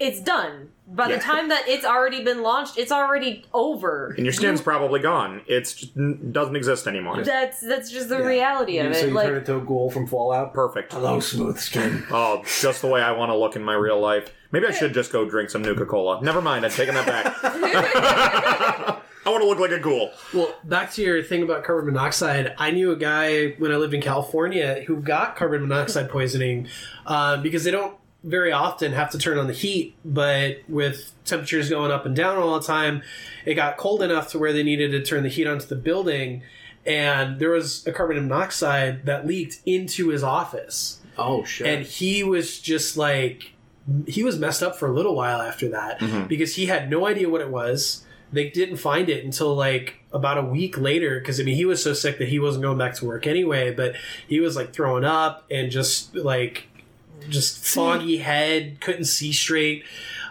It's done. By Yeah. the time that it's already been launched, it's already over. and your skin's You- probably gone. It just, doesn't exist anymore. that's that's just the Yeah. reality of You- it. so you like turn into a ghoul from Fallout. Perfect. Hello, smooth skin. Oh, just the way I want to look in my real life. Maybe I should just go drink some Nuka Cola. Never mind, I've taken that back. I want to look like a ghoul. Well, back to your thing about carbon monoxide. I knew a guy when I lived in California who got carbon monoxide poisoning uh, because they don't very often have to turn on the heat, but with temperatures going up and down all the time, it got cold enough to where they needed to turn the heat onto the building, and there was a carbon monoxide that leaked into his office, Oh shit! and he was just like he was messed up for a little while after that Mhm. because he had no idea what it was. They didn't find it until like about a week later because I mean he was so sick that he wasn't going back to work anyway. But he was like throwing up and just like just foggy head, couldn't see straight.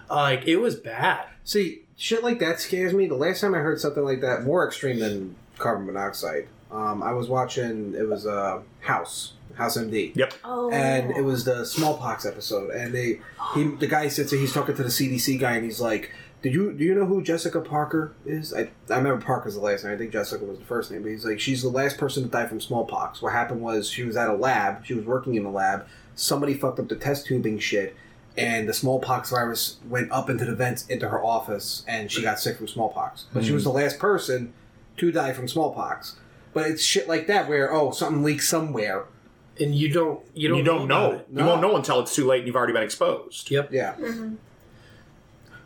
Uh, like it was bad. See, shit like that scares me. The last time I heard something like that, more extreme than carbon monoxide, Um, I was watching. It was uh, House House MD. Yep. Oh. and it was the smallpox episode. And they, he, the guy sits there, he's talking to the CDC guy, and he's like, "Did you do you know who Jessica Parker is?" I, I remember Parker's the last name. I think Jessica was the first name. But he's like, she's the last person to die from smallpox. What happened was she was at a lab. She was working in a lab. Somebody fucked up the test tubing shit. And the smallpox virus went up into the vents into her office, and she got sick from smallpox. But she was mm-hmm. the last person to die from smallpox. But it's shit like that where oh something leaks somewhere, and you don't you don't You don't know. know. about it. You won't know until it's too late and you've already been exposed. Yep. Yeah. Mm-hmm.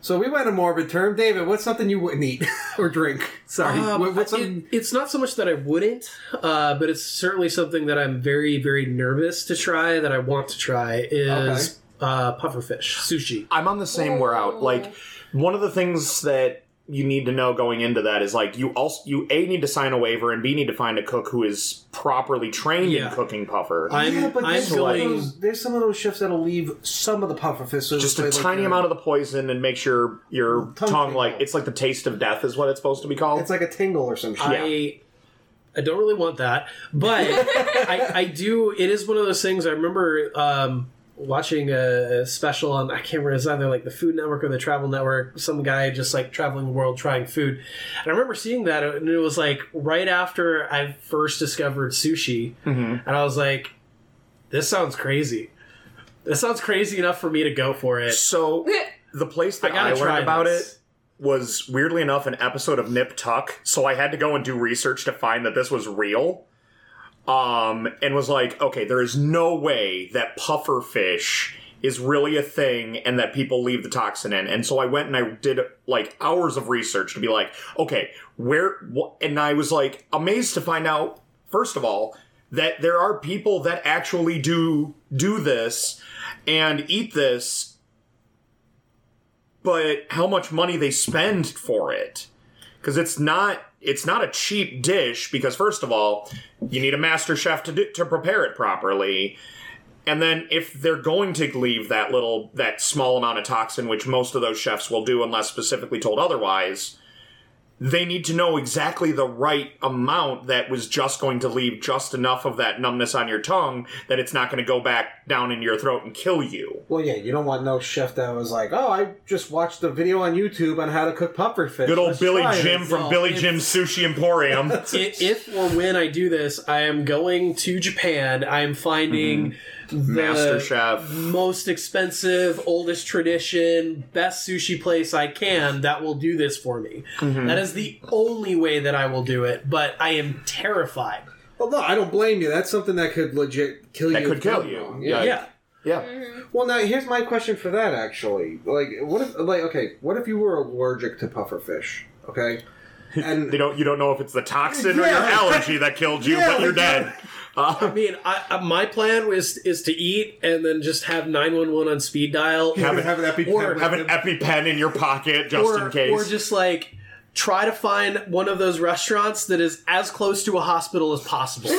So we went a morbid term, David. What's something you wouldn't eat or drink? Sorry, Um, what, what's it- it's not so much that I wouldn't, uh, but it's certainly something that I'm very, very nervous to try. That I want to try is uh, pufferfish sushi. I'm on the same we're out. Like one of the things that you need to know going into that is like you also you a need to sign a waiver and b need to find a cook who is properly trained Yeah. in cooking puffer. I'm yeah, but I'm there's, some of those, there's some of those chefs that'll leave some of the puffer fish. So just a tiny uh, amount of the poison and make sure your Tongue tongue, like it's like the taste of death is what it's supposed to be called. It's like a tingle or some shit. I I don't really want that, but I, I do. It is one of those things. I remember um, watching a special on I can't remember. It's either like the Food Network or the Travel Network. Some guy just like traveling the world trying food, and I remember seeing that, and it was like right after I first discovered sushi, Mhm. and I was like, "This sounds crazy." This sounds crazy enough for me to go for it. So the place that I I, learned about this. it was weirdly enough an episode of Nip Tuck. So I had to go and do research to find that this was real. Um, and was like, okay, there is no way that puffer fish is really a thing and that people leave the toxin in. And so I went and I did like hours of research to be like, okay, where, wh-? and I was like amazed to find out, first of all, that there are people that actually do do this and eat this but how much money they spend for it because it's not it's not a cheap dish because first of all you need a master chef to do, to prepare it properly. And then if they're going to leave that little that small amount of toxin which most of those chefs will do unless specifically told otherwise they need to know exactly the right amount that was just going to leave just enough of that numbness on your tongue that it's not going to go back down in your throat and kill you Well, yeah, you don't want no chef that was like, "Oh, I just watched a video on YouTube on how to cook puffer fish." Good old Let's Billy Jim this." from No, Billy it's- Jim's Sushi Emporium. If or when I do this, I am going to Japan. I am finding the Master Chef. most expensive, oldest tradition, best sushi place I can that will do this for me. Mm-hmm. That is the only way that I will do it, but I am terrified. Well, no, I don't blame you. That's something that could legit kill That you. could kill done you. wrong. Yeah. Yeah. yeah. Mm-hmm. Well, now here's my question for that. Actually, like, what if, like, okay, what if you were allergic to puffer fish? Okay, and They don't. You don't know if it's the toxin or your allergy that killed you, Yeah, but you're like- dead. I Uh, mean, I, I, my plan was is to eat and then just have nine one one on speed dial, Have have, it- have an EpiPen or have an him. EpiPen in your pocket just or in case. or just like try to find one of those restaurants that is as close to a hospital as possible.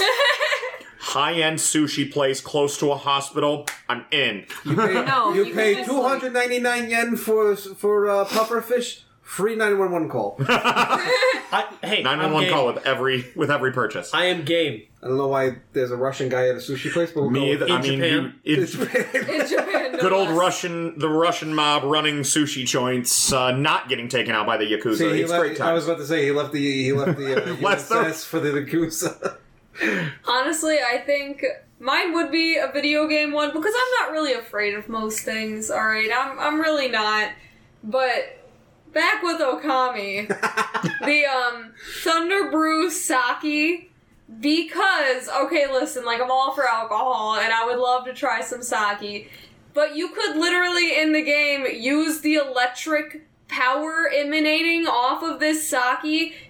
High end sushi place close to a hospital. I'm in. You pay, No, you you pay can just, two hundred ninety nine yen for for uh, puffer fish. Free nine one one call. I I, hey, Nine one I'm one game. call with every with every purchase. I am game. I don't know why there's a Russian guy at a sushi place, but we'll Me go either. with I mean, Japan. you, it. it's In Japan, no good old less. Russian, the Russian mob running sushi joints, uh, not getting taken out by the yakuza. See, he it's great left, I was about to say he left the he left the uh, Left the- USS for the Yakuza. Honestly, I think mine would be a video game one because I'm not really afraid of most things. All right, I'm I'm really not. But back with Okami, the um Thunder Brew sake. Because okay, listen, like I'm all for alcohol and I would love to try some sake, but you could literally in the game use the electric power emanating off of this sake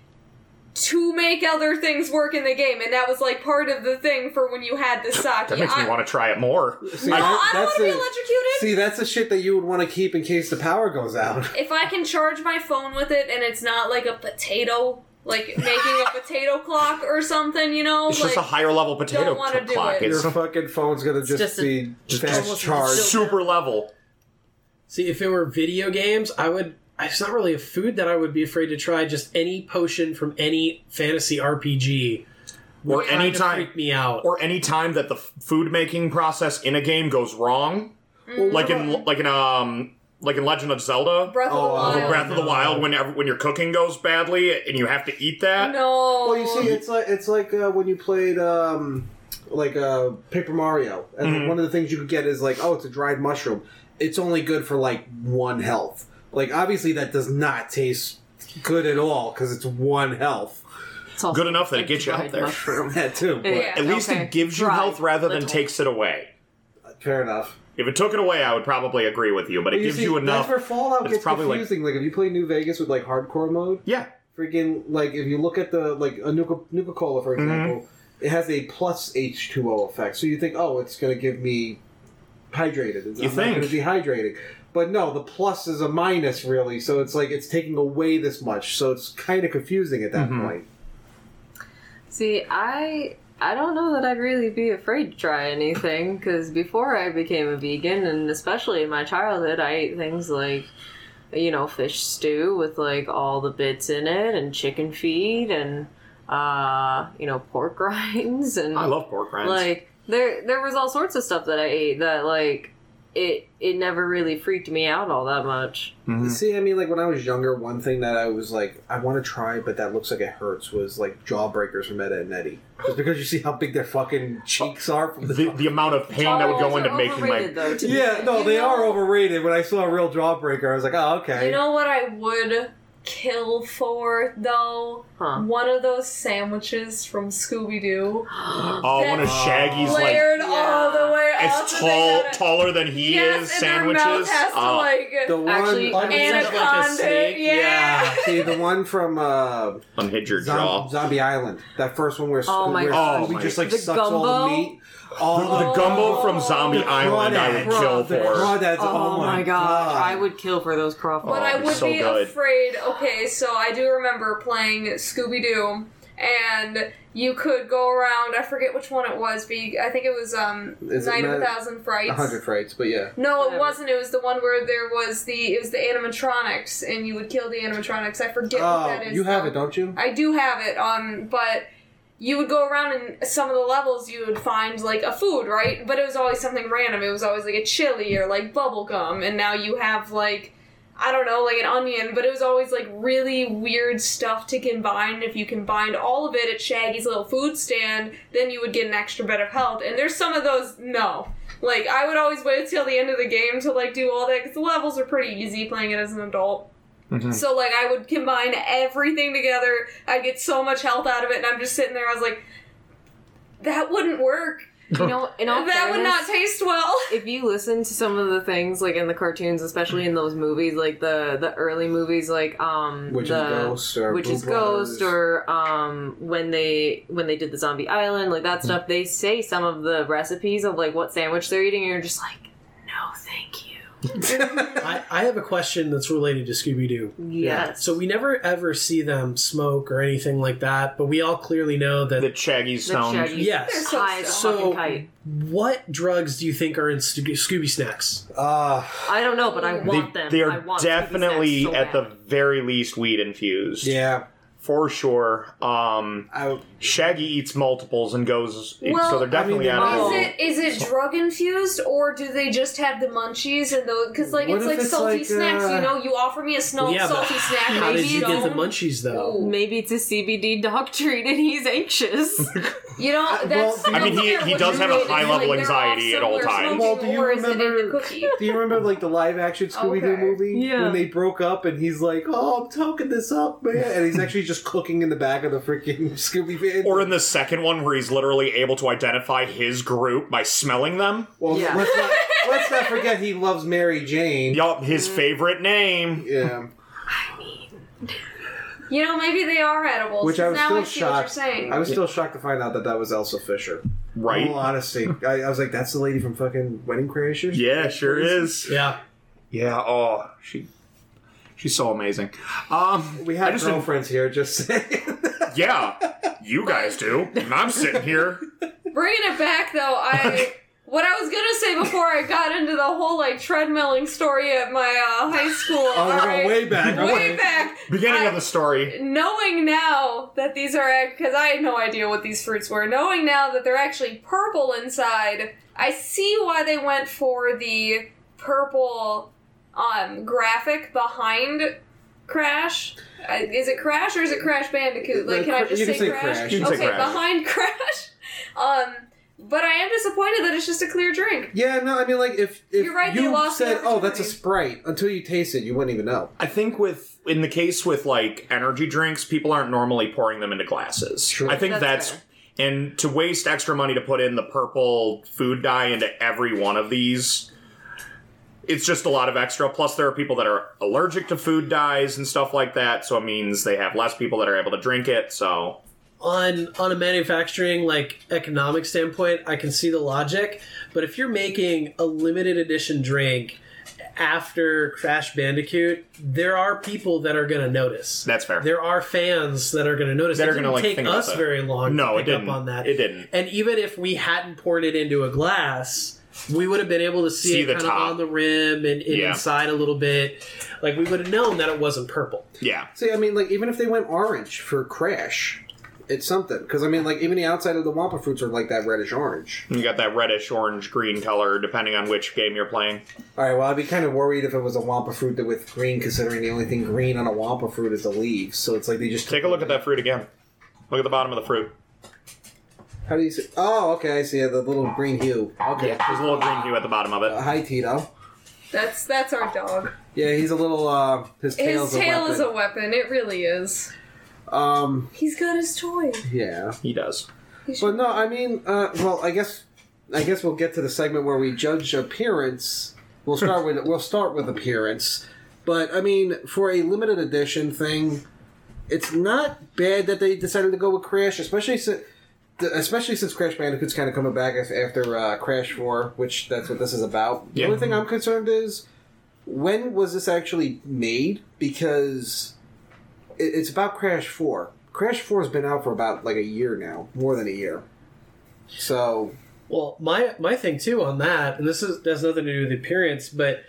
to make other things work in the game, and that was like part of the thing for when you had the sake. that makes me I, want to try it more. See, Oh, that- I don't want that's to be electrocuted. See, that's the shit that you would want to keep in case the power goes out. if I can charge my phone with it, and it's not like a potato, like making a potato clock or something, you know, It's like just a higher level potato don't wanna do clock. it. Your fucking phone's gonna just, just a- be just- fast almost charged. super level. See, if it were video games, I would. It's not really a food that I would be afraid to try. Just any potion from any fantasy RPG. or Kinda anytime freaked me out. or any time that the f- food making process in a game goes wrong, Mm. like in like in um like in Legend of Zelda, Breath Oh, of the oh, Wild. Breath of the no. Wild, when ever, when your cooking goes badly and you have to eat that. No. Well, you see, it's like it's like uh, when you played um, like uh, Paper Mario, and Mhm. one of the things you could get is like, oh, it's a dried mushroom. It's only good for like one health. Like, obviously, that does not taste good at all because it's one health. It's also Good enough that it gets you dried out there. Mushroom. That too. But Yeah. At least Okay. it gives you Dry, health rather than little. takes it away. Fair enough. If it took it away, I would probably agree with you, but it But gives see, you enough. That's where Fallout it's gets probably, like- confusing. Like, if you play New Vegas with like hardcore mode, Yeah, freaking like if you look at the like a Nuka Nuka Cola for Mm-hmm. example, it has a plus H two O effect. So you think, oh, it's going to give me hydrated. It's, You I'm not think. going to be hydrating. But no, the plus is a minus really. So it's like it's taking away this much. So it's kind of confusing at that Mhm. point. See, I I don't know that I'd really be afraid to try anything because before I became a vegan, and especially in my childhood, I ate things like you know fish stew with like all the bits in it, and chicken feet, and uh, you know pork rinds, and I love pork rinds. like there there was all sorts of stuff that I ate that like it it never really freaked me out all that much. Mhm. See, I mean, like when I was younger, one thing that I was like, I want to try, but that looks like it hurts, was like jawbreakers from Ed, Ed and Eddie. Just because you see how big their fucking cheeks are from the. the, the amount of pain that would go into making my though, yeah, no, You they know- are overrated. When I saw a real jawbreaker, I was like, oh, okay. You know what I would kill for though? Huh. One of those sandwiches from Scooby Doo. oh one of That Shaggy's like Layered all the way up. as and tall gotta- taller than he yes, is and their mouth sandwiches. has to Oh, like the one, Actually, un- Anaconda, yeah. see the one from uh, unhinged Zom- jaw. Zombie Island. That first one where, Oh my where God. Scooby Oh just like The sucks all the meat. The, Oh, the gumbo from Zombie the Island, I would crawdads. kill The for. crawdads, Oh, my gosh, I would kill for those crawfish. But Oh, I it'd be so be good. afraid. Okay, so I do remember playing Scooby Doo, and you could go around. I forget which one it was. But you, I think it was um, Is Night of a Thousand Frights. A hundred frights, but yeah. No, it Whatever. wasn't. It was the one where there was the it was the animatronics, and you would kill the animatronics. I forget what Oh, that is. you have though. it, don't you? I do have it. Um, but you would go around and some of the levels you would find like a food, right? But it was always something random. It was always like a chili or like bubble gum, and now you have like I don't know, like an onion, but it was always like really weird stuff to combine. If you combined all of it at Shaggy's little food stand, then you would get an extra bit of health. And there's some of those, no. Like, I would always wait till the end of the game to like do all that, because the levels are pretty easy playing it as an adult. Mhm. So, like, I would combine everything together. I'd get so much health out of it, and I'm just sitting there, I was like, that wouldn't work. you know, in all that would not taste well. if you listen to some of the things like in the cartoons, especially in those movies, like the the early movies, like um, Which the, is Ghost or which is Ghost, or um, when they when they did the Zombie Island, like that stuff. They say some of the recipes of like what sandwich they're eating, and you're just like, no, thank you. I, I have a question that's related to Scooby Doo. Yes. So we never ever see them smoke or anything like that, but we all clearly know that. The Shaggy's The stoned. Yes. They're so high as So- kite. what drugs do you think are in Scooby, Scooby snacks? Uh, I don't know, but I They, want them. they I are want definitely so at the very least weed infused. yeah. For sure. Um, I, Shaggy eats multiples and goes. Well, so they're definitely I mean, out of Oh. Is it is it drug infused or do they just have the munchies and those? Because like What it's like it's salty like, snacks. uh, You know, you offer me a snow, yeah, but salty snack. How maybe did you you get the munchies though? Ooh. Maybe it's a CBD dog treat and he's anxious. You know, uh, well. I mean, he- he does have a high level Like, anxiety at all times. Well, do you or is it in the remember- do you remember like the live action Scooby Doo Okay. movie Yeah. when they broke up and he's like, "Oh, I'm toking this up, man," and he's actually just cooking in the back of the freaking Scooby van. Or in the second one, where he's literally able to identify his group by smelling them. well, Yeah. let's not let's not forget he loves Mary Jane. Yup, his favorite name. Yeah, You know, maybe they are edibles. which I was now still I see what you're shocked. saying. I was still shocked to find out that that was Isla Fisher. Right? In all honesty, I, I was like, "That's the lady from fucking Wedding Crashers." Yeah, sure is. Yeah. Yeah. Oh, she. She's so amazing. Um, We I have just girlfriends here. Just saying. yeah, you guys do, and I'm sitting here. Bringing it back though, I what I was gonna say before I got into the whole like treadmilling story at my uh, high school. Oh, we're going way back. way okay. back. back. Beginning I- of the story. knowing now that these are because I had no idea what these fruits were. Knowing now that they're actually purple inside, I see why they went for the purple um, graphic behind Crash. Uh, is it Crash or is it Crash Bandicoot? Like, can I just You can say, say Crash? Crash. You can say okay, Crash. behind Crash. Um, but I am disappointed that it's just a clear drink. Yeah, no, I mean, like if if You're right, they you lost the said, "Oh, that's a. Sprite," until you taste it, you wouldn't even know. I think with in the case with like energy drinks, people aren't normally pouring them into glasses. True. I think That's that's, fair. and to waste extra money to put in the purple food dye into every one of these. It's just a lot of extra. Plus, there are people that are allergic to food dyes and stuff like that, so it means they have less people that are able to drink it. So, on on a manufacturing like economic standpoint, I can see the logic. But if you're making a limited edition drink after Crash Bandicoot, there are people that are going to notice. that's fair. There are fans that are going to notice. That it are gonna, like, take us that. very long no, to it didn't. up on that. It didn't. And even if we hadn't poured it into a glass, we would have been able to see, See it the kind of on the rim and, and Yeah. inside a little bit. Like we would have known that it wasn't purple. Yeah. See, I mean, like even if they went orange for Crash, it's something. Because I mean, like even the outside of the Wumpa fruits are like that reddish orange. You got that reddish, orange, green color, depending on which game you're playing. All right, well, I'd be kind of worried if it was a Wumpa fruit that with green, considering the only thing green on a Wumpa fruit is the leaves. So it's like they just Take a look at that fruit again. Look at the bottom of the fruit. How do you see? Oh, okay, I see the little green hue. Okay. There's a little green hue at the bottom of Uh, it. hi, Tito. That's that's our dog. Yeah, he's a little. uh His His tail a is a weapon. weapon. It really is. Um, He's got his toy. yeah. He does. He But no, I mean, uh, well, I guess, I guess we'll get to the segment where we judge appearance. We'll start with we'll start with appearance. But I mean, for a limited edition thing, it's not bad that they decided to go with Crash, especially since. Especially since Crash Bandicoot's kind of coming back af- after uh, Crash 4, which that's what this is about. The Yeah. only thing I'm concerned is when was this actually made? Because it, it's about Crash 4. Crash 4 has been out for about like a year now, more than a year. So, Well, my my thing too on that, and this is has nothing to do with the appearance, but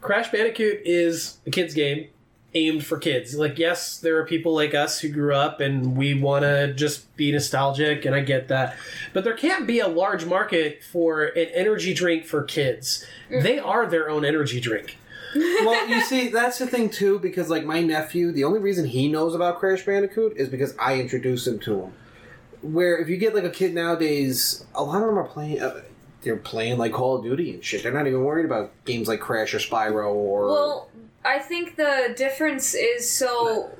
Crash Bandicoot is a kids game aimed for kids. Like, yes, there are people like us who grew up and we want to just be nostalgic, and I get that, but there can't be a large market for an energy drink for kids. Mm. They are their own energy drink. Well, you see, that's the thing too, because like my nephew, the only reason he knows about Crash Bandicoot is because I introduced him to him. Where if you get like a kid nowadays, a lot of them are playing. Uh, they're playing like Call of Duty and shit. They're not even worried about games like Crash or Spyro or. Well, I think the difference is so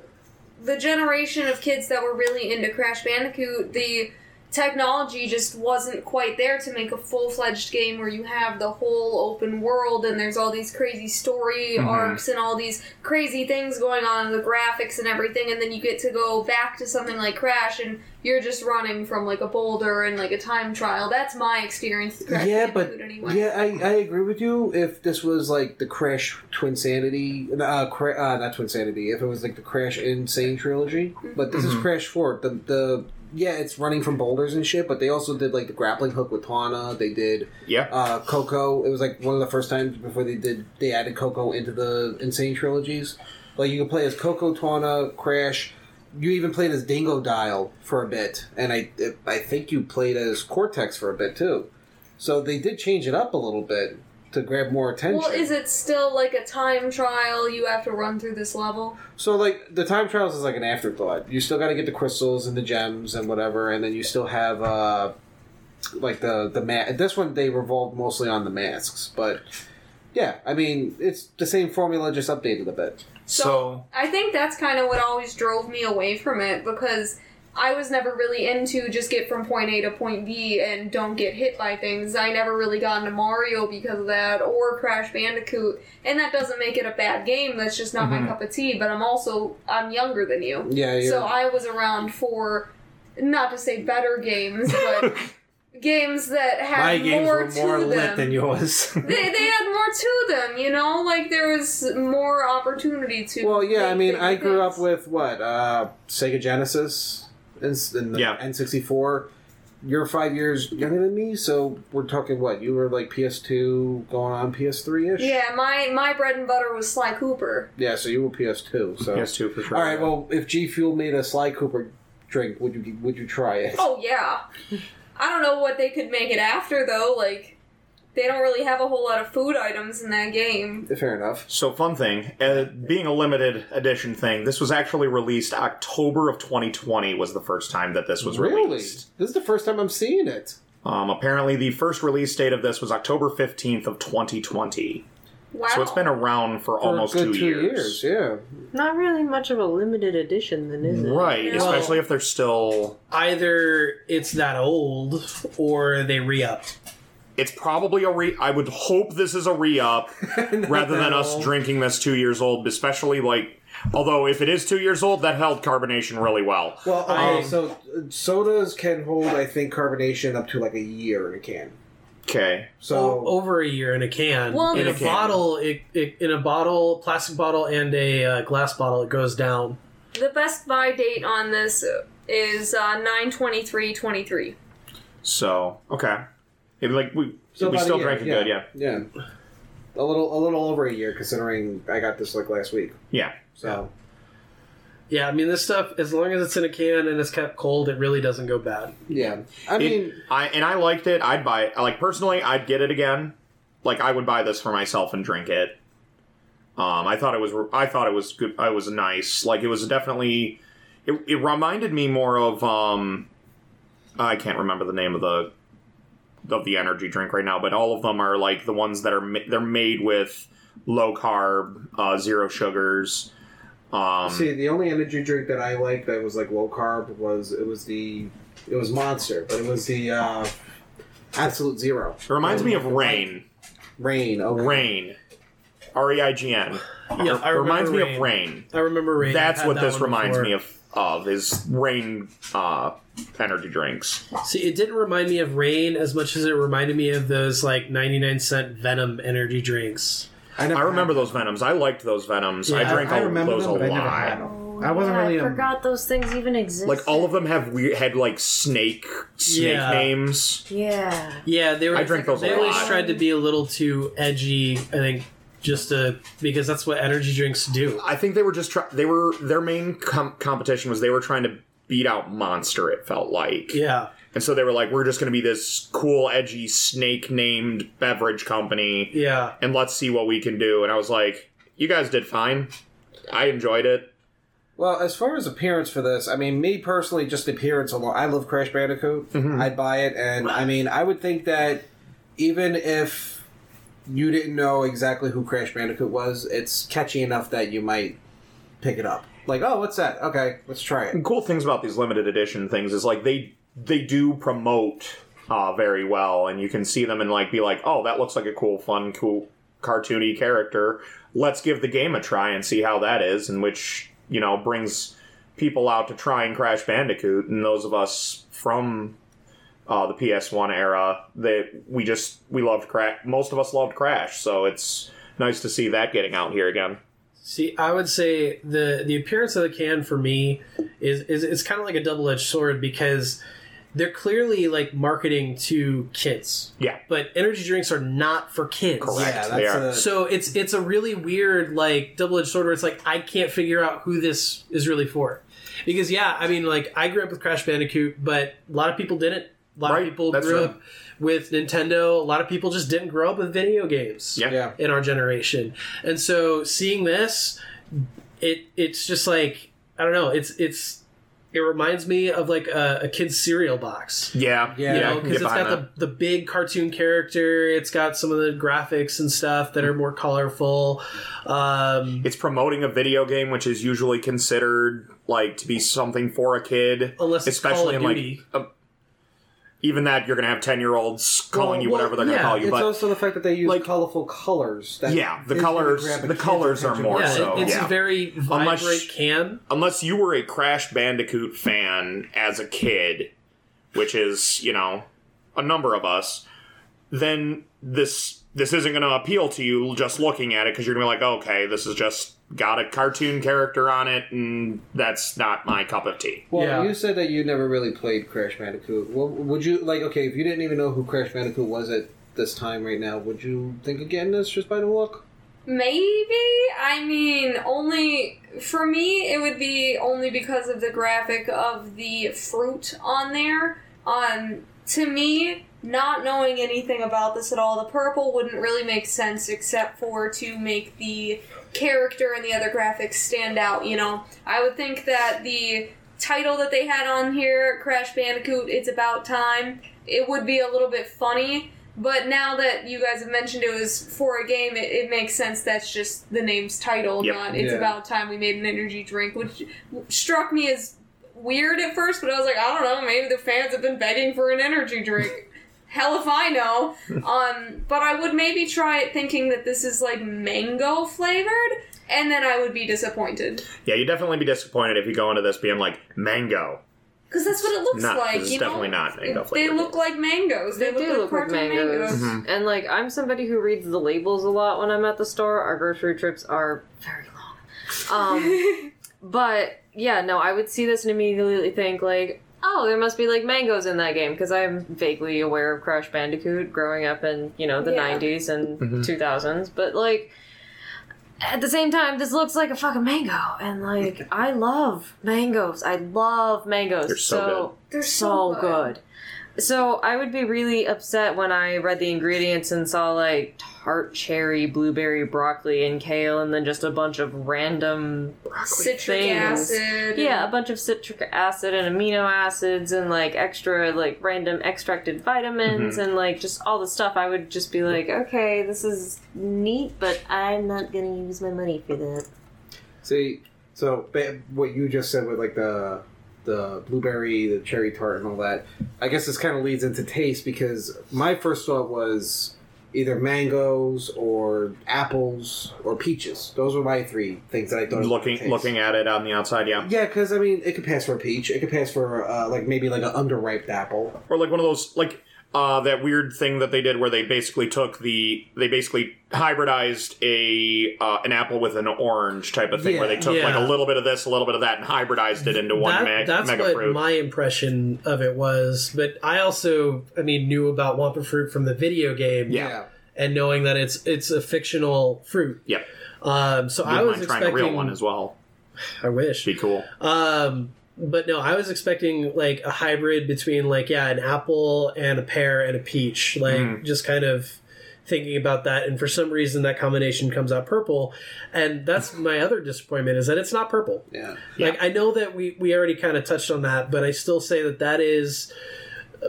the generation of kids that were really into Crash Bandicoot, the technology just wasn't quite there to make a full fledged game where you have the whole open world and there's all these crazy story Mhm. arcs and all these crazy things going on in the graphics and everything, and then you get to go back to something like Crash and you're just running from like a boulder and like a time trial. That's my experience with Crash yeah, but anyway. yeah, I, I agree with you. If this was like the Crash Twin Sanity, uh, cra- uh, not Twin Sanity, if it was like the Crash N. Sane trilogy, but this is Mhm. Crash Four. The the yeah, it's running from boulders and shit. But they also did like the grappling hook with Tawna. They did Yeah. uh, Coco. It was like one of the first times before they did they added Coco into the N. Sane trilogies. Like you could play as Coco, Tawna, Crash. You even played as Dingodile for a bit, and I I think you played as Cortex for a bit too. So they did change it up a little bit to grab more attention. Well, is it still like a time trial? You have to run through this level. So like the time trials is like an afterthought. You still got to get the crystals and the gems and whatever, and then you still have uh like the the ma- This one they revolved mostly on the masks, but yeah, I mean it's the same formula, just updated a bit. So, I think that's kind of what always drove me away from it because I was never really into just get from point A to point B and don't get hit by things. I never really got into Mario because of that or Crash Bandicoot, and that doesn't make it a bad game. That's just not Mhm. my cup of tea. But I'm also I'm younger than you, Yeah, so I was around for not to say better games, but games that had My games more were more to lit them than yours. they, they had more to them, you know? Like, there was more opportunity to. well, yeah. I mean, I grew things. up with what uh Sega Genesis and, and the Yeah. N64. you're five years younger than me, so we're talking what? You were like PS2 going on PS3 ish. Yeah, my my bread and butter was Sly Cooper. Yeah, so you were PS2. So PS2 for sure. All right. Well, if G Fuel made a Sly Cooper drink, would you would you try it? Oh yeah. I don't know what they could make it after though. Like, they don't really have a whole lot of food items in that game. Fair enough. So fun thing, uh, being a limited edition thing, this was actually released October of 2020 was the first time that this was Really? released. This is the first time I'm seeing it. Um, apparently, the first release date of this was October 15th of 2020. Wow. So it's been around for, For almost a good two, years. Yeah. Not really much of a limited edition, then, is it? Right, Well- especially if they're still. Either it's that old or they re up. It's probably a re. I would hope this is a re up rather than us drinking this two years old, especially like. Although, if it is two years old, that held carbonation really well. Well, okay, I- so uh, sodas can hold, I think, carbonation up to like a year in a can. Okay. So O- over a year in a can. Well, in In a, a can. bottle, it, it, in a bottle, plastic bottle, and a uh, glass bottle, it goes down. the best buy date on this is uh, nine twenty three twenty three. So, okay. It, like, we, So we about a still year, drank it good, yeah. Yeah. A little, a little over a year, considering I got this like last week. Yeah. So Yeah, I mean, this stuff, as long as it's in a can and it's kept cold, it really doesn't go bad. yeah, I It- mean, I and I liked it. I'd buy it. Like personally, I'd get it again. Like I would buy this for myself and drink it. Um, I thought it was. I thought it was good. I was nice. Like it was definitely. It, it reminded me more of. Um, I can't remember the name of the of the energy drink right now, but all of them are like the ones that are ma- they're made with low carb, uh, zero sugars. Um, see, the only energy drink that I liked that was like low carb was it was the it was Monster, but it was the uh, Absolute Zero. it reminds me of Reign. Reign. Okay. Reign. R E I G N. Yeah, It reminds me remember of Reign. I remember Reign. That's what that this reminds before. me of. Of is Reign uh, energy drinks. See, it didn't remind me of Reign as much as it reminded me of those like 99 cent Venom energy drinks. never I remember those venoms. I liked those venoms. I drank I all remember those them, a but I never had lot. them. I wasn't yeah, really. I a- forgot those things even existed. Like all of them have weird had like snake snake Yeah. names. Yeah. Yeah, they were. I drink those They a always lot. tried to be a little too edgy. I think just to because that's what energy drinks do. I think they were just try- they were their main com- competition was they were trying to beat out Monster. It felt like, Yeah, and so they were like, we're just going to be this cool, edgy snake named beverage company. yeah. and let's see what we can do. And I was like, you guys did fine. I enjoyed it. Well, as far as appearance for this, I mean, me personally, just appearance alone. I love Crash Bandicoot. Mm-hmm. I'd buy it, and I mean, I would think that even if you didn't know exactly who Crash Bandicoot was, it's catchy enough that you might pick it up. Like, oh, what's that? Okay, let's try it. Cool things about these limited edition things is like they they do promote uh, very well, and you can see them and like be like, oh, that looks like a cool, fun, cool cartoony character. Let's give the game a try and see how that is, and which you know brings people out to try and Crash Bandicoot, and those of us from uh, the PS1 era that we just we loved Crash. Most of us loved Crash, so it's nice to see that getting out here again. See, I would say the the appearance of the can for me is is it's kind of like a double edged sword because they're clearly like marketing to kids, Yeah, but energy drinks are not for kids. Correct. Yeah, they are. a, So it's it's a really weird like double edged sword where it's like I can't figure out who this is really for, because yeah, I mean like I grew up with Crash Bandicoot, but a lot of people didn't. A lot Right, of people that's grew true. up with Nintendo. A lot of people just didn't grow up with video games yeah, yeah. in our generation, and so seeing this, it it's just like I don't know. It's it's it reminds me of like a, a kid's cereal box yeah, Yeah, you know, can because get it's behind got the, the big cartoon character. It's got some of the graphics and stuff that are more colorful. Um, It's promoting a video game, which is usually considered like to be something for a kid, Unless it's especially Call of in Duty. like. A, even that, you're gonna have ten year olds calling Well, you well, whatever they're gonna yeah, call you, It's but also the fact that they use like- colorful colors. That Yeah, the colors- the kid's colors are more yeah, so, it's yeah. a very Unless- vibrant can. unless you were a Crash Bandicoot fan as a kid, which is you know a number of us, then this this isn't going to appeal to you just looking at it because you're going to be like, okay, this is just got a cartoon character on it, and that's not my cup of tea. Well, Yeah. you said that you never really played Crash Bandicoot. Well, would you like? Okay, if you didn't even know who Crash Bandicoot was at this time right now, would you think again getting this just by the look? Maybe. I mean, only for me, it would be only because of the graphic of the fruit on there. Um, to me, not knowing anything about this at all, the purple wouldn't really make sense except for to make the character and the other graphics stand out. You know, I would think that the title that they had on here, Crash Bandicoot, It's About Time, it would be a little bit funny. But now that you guys have mentioned it was for a game, it, it makes sense that's just the name's title, Yep. not It's Yeah. About Time We Made an Energy Drink, which struck me as weird at first, but I was like, I don't know, maybe the fans have been begging for an energy drink. Hell if I know. Um, but I would maybe try it thinking that this is like mango flavored, and then I would be disappointed. Yeah, you'd definitely be disappointed if you go into this being like mango. Because that's what it looks Not- like, this is you know? definitely not mango flavored. They look like mangoes. They, They, do look like cartoon mangoes. Mhm. And like I'm somebody who reads the labels a lot when I'm at the store. Our grocery trips are very long. Um but yeah, no, I would see this and immediately think like, oh, there must be like mangoes in that game because I'm vaguely aware of Crash Bandicoot growing up in, you know, the Yeah. 90s and Mhm. 2000s, but like at the same time, this looks like a fucking mango, and like I love mangoes. I love mangoes. They're so good. They're so good. So I would be really upset when I read the ingredients and saw like tart cherry, blueberry, broccoli, and kale, and then just a bunch of random Citric things. acid. yeah, a bunch of citric acid and amino acids and like extra like random extracted vitamins mm-hmm. and like just all the stuff. I would just be like, okay, this is neat, but I'm not gonna use my money for that. See, so what you just said with like the the blueberry, the cherry tart, and all that. I guess this kind of leads into taste because my first thought was either mangoes or apples or peaches. Those were my three things that I thought. Looking looking at it on the outside, yeah. Yeah, because I mean, it could pass for a peach. It could pass for uh, like maybe like an underripe apple. Or like one of those like uh, that weird thing that they did where they basically took the they basically hybridized a uh, an apple with an orange type of thing where they Yeah. took like a little bit of this, a little bit of that, and hybridized it into one That- meg- that's mega what fruit. my impression of it was. But I also, I mean, knew about Wumpa fruit from the video game, Yeah. and knowing that it's it's a fictional fruit. Yep. Um, so I was trying expecting. a real one as well. I wish. Be cool. Um, but no, I was expecting like a hybrid between like yeah, an apple and a pear and a peach. Like Mm. just kind of thinking about that, and for some reason that combination comes out purple, and that's my other disappointment is that it's not purple. Yeah. Like I know that we we already kind of touched on that, but I still say that that is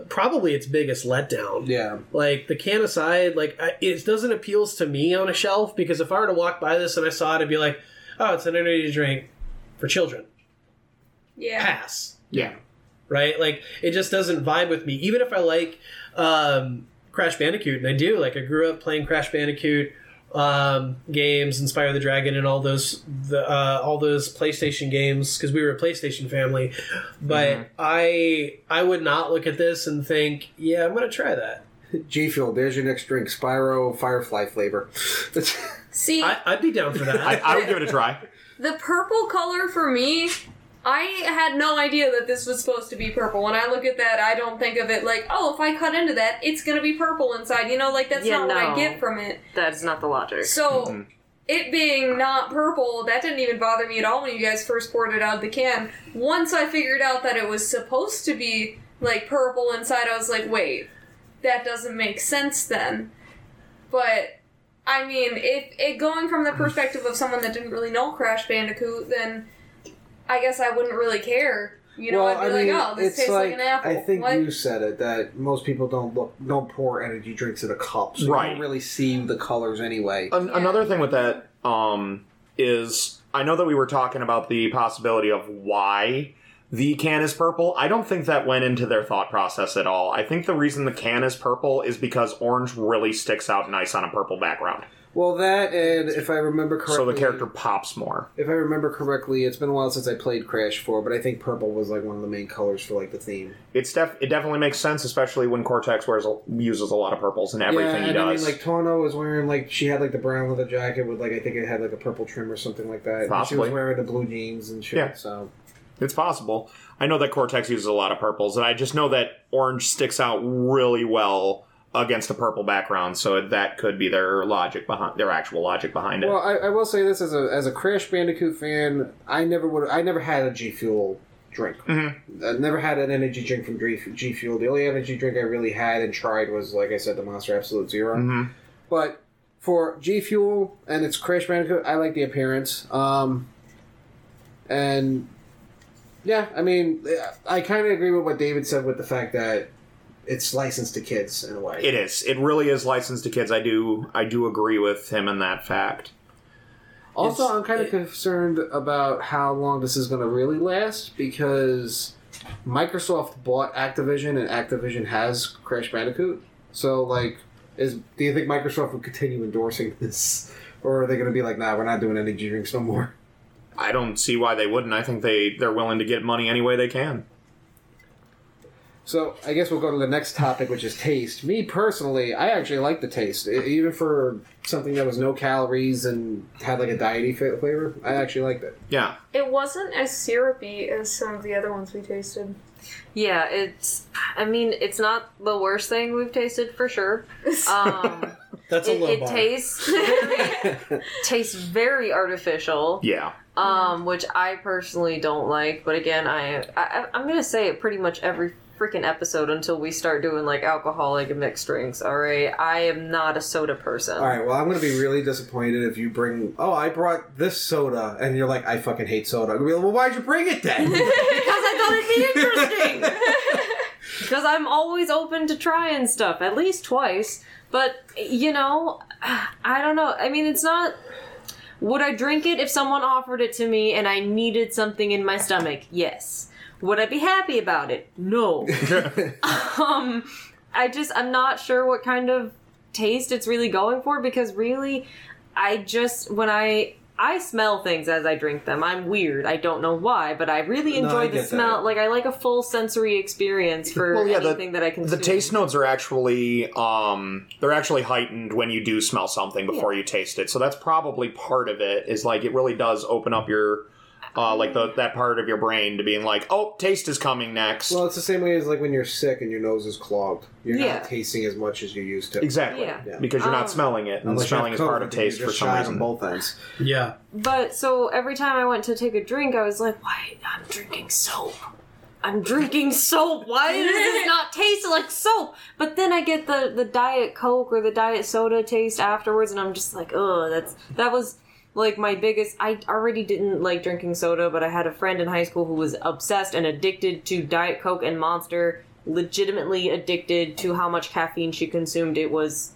probably its biggest letdown. Yeah. Like the can aside, like I, it doesn't appeals to me on a shelf because if I were to walk by this and I saw it, I'd be like, oh, it's an energy drink for children. Yeah. Pass Yeah. right? Like it just doesn't vibe with me. Even if I like um, Crash Bandicoot, and I do, like I grew up playing Crash Bandicoot um, games, and Spyro the Dragon, and all those the uh, all those PlayStation games because we were a PlayStation family. But Mhm. I I would not look at this and think, yeah, I'm gonna try that. G Fuel, there's your next drink. Spyro Firefly flavor. See, I, I'd be down for that. I, I would give it a try. the purple color for me, I had no idea that this was supposed to be purple. When I look at that, I don't think of it like, oh, if I cut into that, it's gonna be purple inside. You know, like that's Yeah, not what I no. get from it. That's not the logic. So. Mhm. It being not purple, that didn't even bother me at all when you guys first poured it out of the can. Once I figured out that it was supposed to be like purple inside, I was like, wait, that doesn't make sense then. But I mean, if it going from the perspective of someone that didn't really know Crash Bandicoot, then I guess I wouldn't really care. You know, I'd be like, oh, this tastes like, an apple. I think What? you said it that most people don't look don't pour energy drinks in a cup, so you don't really see the colors anyway. An- Yeah. Another thing with that um, is I know that we were talking about the possibility of why the can is purple. I don't think that went into their thought process at all. I think the reason the can is purple is because orange really sticks out nice on a purple background. Well, that and if I remember correctly, so the character pops more. If I remember correctly, it's been a while since I played Crash 4, but I think purple was like one of the main colors for like the theme. It's def- it definitely makes sense, especially when Cortex wears a- uses a lot of purples in everything yeah, he and does. I mean, like Tawna was wearing like she had like the brown leather jacket with like I think it had like a purple trim or something like that. And she Possibly. was wearing the blue jeans and shit. Yeah. So It's possible. I know that Cortex uses a lot of purples, and I just know that orange sticks out really well against a purple background, so that could be their logic behind their actual logic behind it. well, I, I will say this as a as a Crash Bandicoot fan, I never would I never had a G Fuel drink. Mhm. I never had an energy drink from G G Fuel. The only energy drink I really had and tried was like I said, the Monster Absolute 0 Mhm. But for G Fuel and its Crash Bandicoot, I like the appearance. Um, and yeah, I mean, I kind of agree with what David said with the fact that it's licensed to kids in a way. It is. It really is licensed to kids. I do. I do agree with him in that fact. also, it's- I'm kind of it- concerned about how long this is going to really last because Microsoft bought Activision, and Activision has Crash Bandicoot. So, like, is do you think Microsoft will continue endorsing this, or are they going to be like, "Nah, we're not doing energy drinks no more"? I don't see why they wouldn't. I think they they're willing to get money any way they can. So I guess we'll go to the next topic, which is taste. Me personally, I actually like the taste, even for something that was no calories and had like a diety fa- flavor. I actually liked it. Yeah. It wasn't as syrupy as some of the other ones we tasted. Yeah, it's. I mean, it's not the worst thing we've tasted for sure. Um, That's a it, low it bar. tastes very, tastes very artificial, Yeah. um, which I personally don't like. But again, I, I I'm gonna say it pretty much every freaking episode until we start doing like alcoholic mixed drinks. All right, I am not a soda person. All right, well, I'm going to be really disappointed if you bring. Oh, I brought this soda, and you're like, I fucking hate soda. I'm gonna be like, well, why'd you bring it then? because I thought it'd be interesting. because I'm always open to trying stuff, at least twice. But you know, I don't know. I mean, it's not. Would I drink it if someone offered it to me and I needed something in my stomach? Yes. Would I be happy about it? No. um, I just I'm not sure what kind of taste it's really going for because really, I just when I I smell things as I drink them. I'm weird. I don't know why, but I really No, enjoy I the smell. that. Like I like a full sensory experience for Well, yeah, the- anything that I consume. The taste notes are actually um they're actually heightened when you do smell something before you taste it. So that's probably part of it. Is like it really does open up your uh like the that part of your brain to being like, "Oh, taste is coming next." well, it's the same way as like when you're sick and your nose is clogged. You're Yeah. not tasting as much as you used to. exactly. Yeah. Yeah. Because you're Um, not smelling it, and smelling is part of taste for some reason. both ends. Yeah. But so every time I went to take a drink, I was like, "Why? I'm drinking soap. I'm drinking soap. Why does this not taste like soap?" But then I get the the diet coke or the diet soda taste afterwards, and I'm just like, "Oh, that's that was." Like my biggest, I already didn't like drinking soda, but I had a friend in high school who was obsessed and addicted to Diet Coke and Monster. Legitimately addicted to how much caffeine she consumed. It was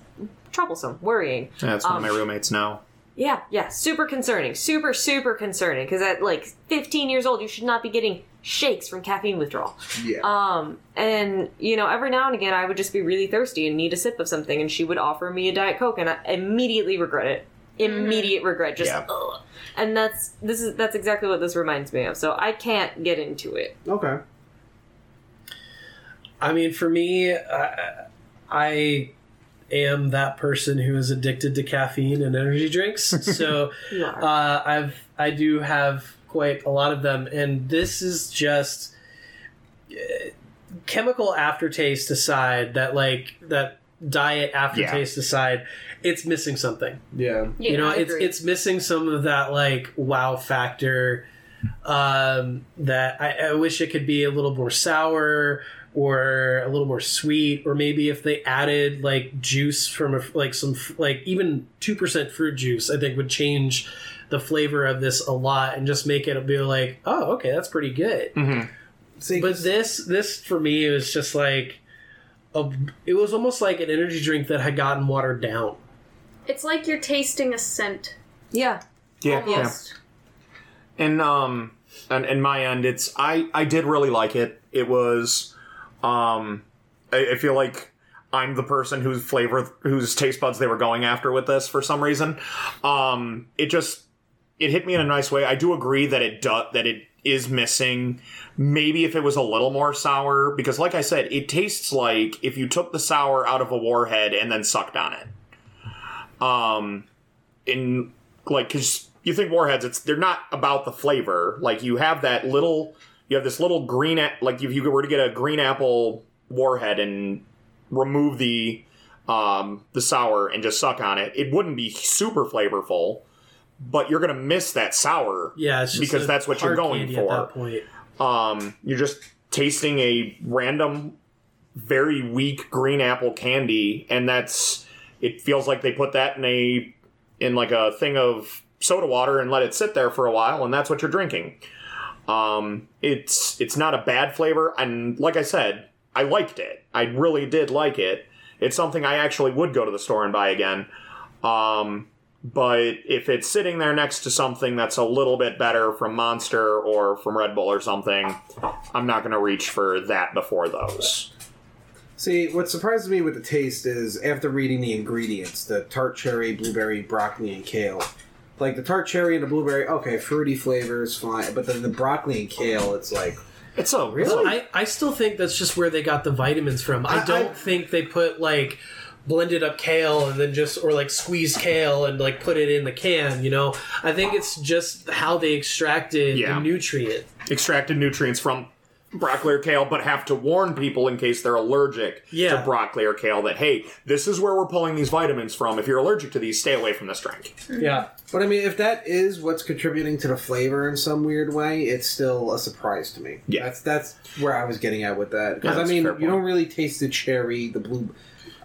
troublesome, worrying. Yeah, That's one Um, of my roommates now. Yeah, yeah, super concerning. Super, super concerning. Because at like 15 years old, you should not be getting shakes from caffeine withdrawal. Yeah. Um, and you know, every now and again, I would just be really thirsty and need a sip of something, and she would offer me a diet coke, and I immediately regret it. Immediate regret, just Yeah. ugh. And that's this is that's exactly what this reminds me of. So I can't get into it. okay. I mean, for me, I, I am that person who is addicted to caffeine and energy drinks. So You uh, I've I do have quite a lot of them, and this is just uh, chemical aftertaste aside. That like that diet aftertaste aside, it's missing something. Yeah. Yeah, you know, I it's agree. it's missing some of that like wow factor. Um, that I, I wish it could be a little more sour or a little more sweet, or maybe if they added like juice from a, like some like even two percent fruit juice, I think would change the flavor of this a lot and just make it be like, oh, okay, that's pretty good. mm-hmm. See, But this this for me was just like a, it was almost like an energy drink that had gotten watered down. It's like you're tasting a scent. yeah. Yeah, yeah. Almost. And um, and in my end, it's I I did really like it. It was, um, I, I feel like I'm the person whose flavor, whose taste buds they were going after with this for some reason. Um, it just it hit me in a nice way. I do agree that it do, that it is missing. Maybe if it was a little more sour, because like I said, it tastes like if you took the sour out of a warhead and then sucked on it. Um, in like because you think warheads, it's they're not about the flavor. Like you have that little, you have this little green, a- like if you were to get a green apple warhead and remove the um the sour and just suck on it, it wouldn't be super flavorful. But you're gonna miss that sour Yeah, it's just Because that's what you're going for. At that point. um, you're just tasting a random, very weak green apple candy, and that's it. Feels like they put that in a in like a thing of soda water and let it sit there for a while, and that's what you're drinking. Um, it's it's not a bad flavor, and like I said, I liked it. I really did like it. It's something I actually would go to the store and buy again. Um, but if it's sitting there next to something that's a little bit better from Monster or from Red Bull or something, I'm not going to reach for that before those. See, what surprises me with the taste is after reading the ingredients, the tart cherry, blueberry, broccoli, and kale. Like the tart cherry and the blueberry, okay, fruity flavors, fine. But then the broccoli and kale, it's like, It's a Really? I, I still think that's just where they got the vitamins from. I, I- don't I- think they put like blended up kale and then just or like squeezed kale and like put it in the can, you know? I think it's just how they extracted Yeah. the nutrient. extracted nutrients from broccoli or kale, but have to warn people in case they're allergic Yeah. to broccoli or kale that, hey, this is where we're pulling these vitamins from. If you're allergic to these, stay away from this drink. Yeah. but I mean, if that is what's contributing to the flavor in some weird way, it's still a surprise to me. Yeah. that's that's where I was getting at with that. Because Yeah, I mean, you don't really taste the cherry, the blue.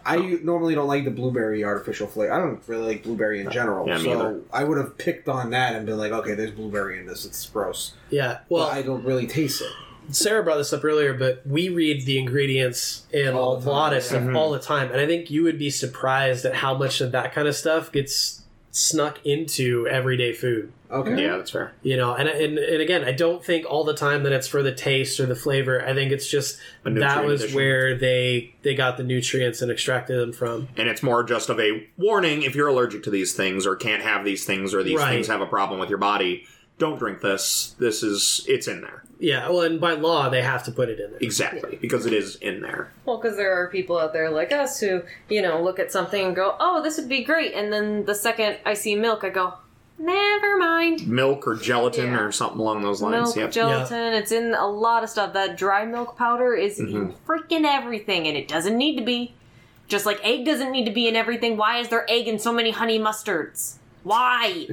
I oh. normally don't like the blueberry artificial flavor. I don't really like blueberry in general, Yeah, me so either. I would have picked on that and been like, okay, there's blueberry in this. It's gross. Yeah. Well, Well, I don't really taste it. Sarah brought this up earlier, but we read the ingredients in All a the time, lot of yeah. stuff all the time, and I think you would be surprised at how much of that kind of stuff gets snuck into everyday food. Okay. Yeah, that's fair. You know, and, and and again, I don't think all the time that it's for the taste or the flavor. I think it's just A that nutrient was addition. where they they got the nutrients and extracted them from. And it's more just of a warning if you're allergic to these things or can't have these things or these Right. things have a problem with your body. Don't drink this. This is, it's in there. Yeah, well, and by law they have to put it in there. Exactly. Because it is in there. Well, because there are people out there like us who, you know, look at something and go, "Oh, this would be great," and then the second I see milk, I go, "Never mind." Milk or gelatin Yeah. or something along those lines. Milk, Yep. gelatin, it's in a lot of stuff. That dry milk powder is Mm-hmm. in freaking everything, and it doesn't need to be. Just like egg doesn't need to be in everything. Why is there egg in so many honey mustards? Why?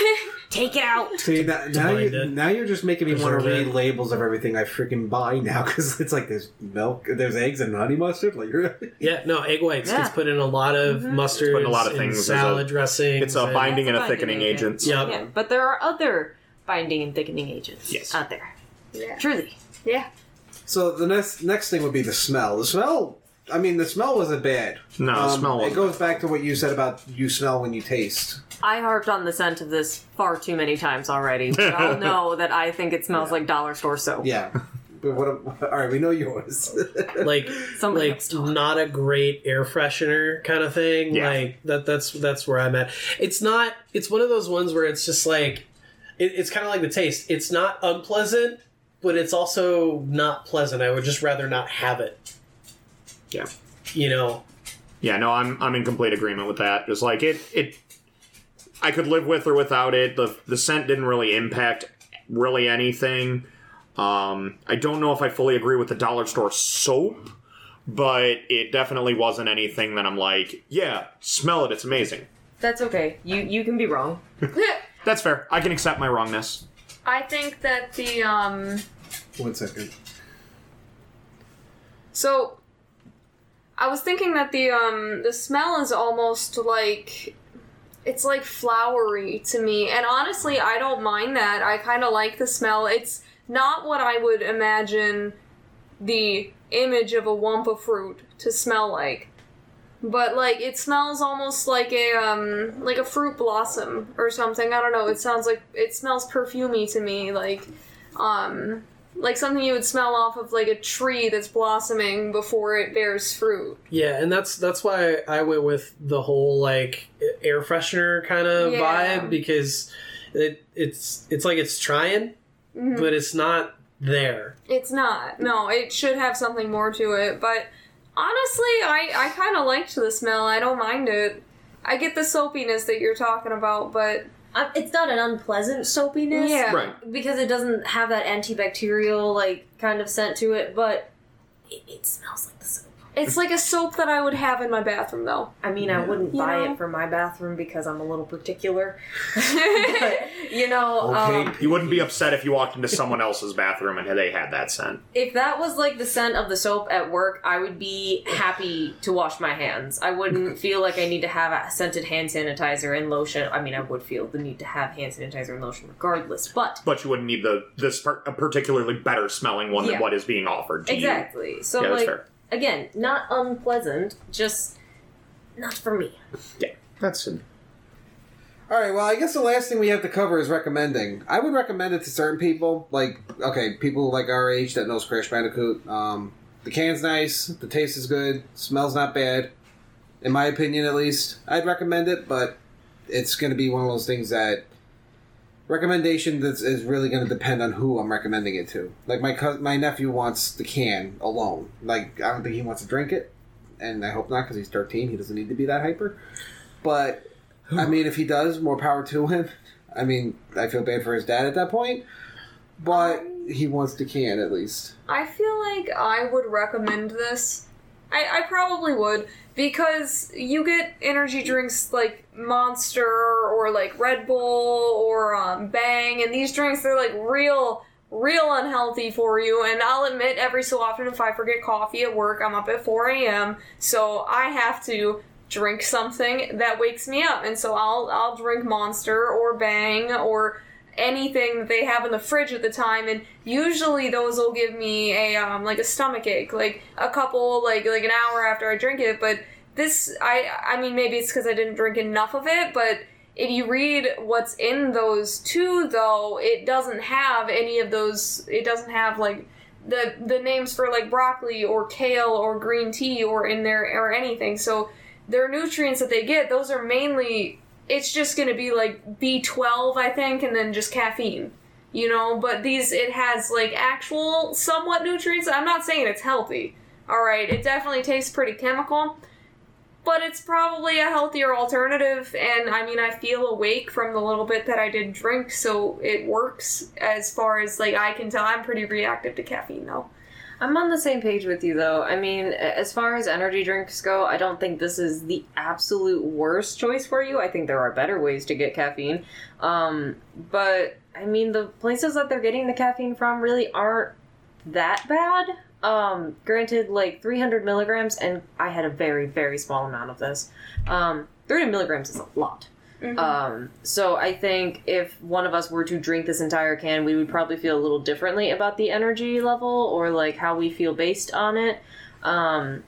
Take it out. See now, now, you, it. now you're just making me want to read labels of everything I freaking buy now because it's like there's milk, there's eggs and honey mustard. Like you're Yeah, no, egg whites Yeah. gets put in a lot of mm-hmm. mustard, put in a lot of things. There's salad a- dressings. It's a and- binding and a a thickening binding agent. Yep. Yeah, but there are other binding and thickening agents Yes. out there. Yeah. Truly. Yeah. So the next next thing would be the smell. The smell. I mean, the smell wasn't bad. No, the Um, smell It wasn't goes back to what you said about you smell when you taste. I harped on the scent of this far too many times already. We all know that I think it smells like dollar store soap. Yeah. But what? All right, we know yours. like Somebody like else talk. not a great air freshener kind of thing. Yeah. Like that that's that's where I'm at. It's not it's one of those ones where it's just like it, it's kind of like the taste. It's not unpleasant, but it's also not pleasant. I would just rather not have it. Yeah. You know. Yeah, no, I'm I'm in complete agreement with that. Just like it it I could live with or without it. The the scent didn't really impact really anything. Um I don't know if I fully agree with the dollar store soap, but it definitely wasn't anything that I'm like, yeah, smell it, it's amazing. That's okay. You you can be wrong. That's fair. I can accept my wrongness. I think that the um One second. so I was thinking that the um the smell is almost like it's like flowery to me. And honestly, I don't mind that. I kind of like the smell. It's not what I would imagine the image of a Wumpa fruit to smell like. But like it smells almost like a um like a fruit blossom or something. I don't know. It sounds like it smells perfumey to me like um like something you would smell off of like a tree that's blossoming before it bears fruit. Yeah, and that's that's why I went with the whole like air freshener kind of Yeah. vibe because it it's it's like it's trying, Mm-hmm. but it's not there. It's not. No, it should have something more to it. But honestly, I I kind of liked the smell. I don't mind it. I get the soapiness that you're talking about, but Uh, it's not an unpleasant soapiness. Yeah. Right. Because it doesn't have that antibacterial like kind of scent to it, but it, it smells like the soap. It's like a soap that I would have in my bathroom, though. I mean, I wouldn't You buy know? it for my bathroom because I'm a little particular. but, you know, Okay. um, You wouldn't be upset if you walked into someone else's bathroom and they had that scent. if that was like the scent of the soap at work, I would be happy to wash my hands. I wouldn't feel like I need to have a scented hand sanitizer and lotion. I mean, I would feel the need to have hand sanitizer and lotion regardless, but But you wouldn't need the this par- a particularly better smelling one Yeah. than what is being offered to you. exactly. So Yeah, that's like fair. Again, not unpleasant, just not for me. Yeah, that's it. All right. Well, I guess the last thing we have to cover is recommending. I would recommend it to certain people, like okay, people like our age that knows Crash Bandicoot. Um, the can's nice, the taste is good, smells not bad, in my opinion at least. I'd recommend it, but it's going to be one of those things that recommendation that is really going to depend on who I'm recommending it to. Like my cous- my nephew wants the can alone. Like I don't think he wants to drink it, and I hope not because he's 13. He doesn't need to be that hyper. But I mean, if he does, more power to him. I mean, I feel bad for his dad at that point, but um, he wants the can at least. I feel like I would recommend this. I, I probably would because you get energy drinks like Monster or like Red Bull or um, Bang, and these drinks they're like real, real unhealthy for you. And I'll admit, every so often, if I forget coffee at work, I'm up at 4 a.m., so I have to drink something that wakes me up, and so I'll I'll drink Monster or Bang or anything that they have in the fridge at the time and usually those will give me a um like a stomach ache like a couple like like an hour after i drink it but this i i mean maybe it's because i didn't drink enough of it but if you read what's in those two though it doesn't have any of those it doesn't have like the the names for like broccoli or kale or green tea or in there or anything so their nutrients that they get those are mainly it's just going to be like B12, I think, and then just caffeine. You know, but these, it has like actual somewhat nutrients. I'm not saying it's healthy. Alright, it definitely tastes pretty chemical, but it's probably a healthier alternative. And I mean, I feel awake from the little bit that I did drink, so it works as far as like I can tell. I'm pretty reactive to caffeine though. I'm on the same page with you though. I mean, as far as energy drinks go, I don't think this is the absolute worst choice for you. I think there are better ways to get caffeine. Um, but I mean, the places that they're getting the caffeine from really aren't that bad. Um, granted, like 300 milligrams, and I had a very, very small amount of this. Um, 300 milligrams is a lot. Um, so I think if one of us were to drink this entire can, we would probably feel a little differently about the energy level or like how we feel based on it. Um,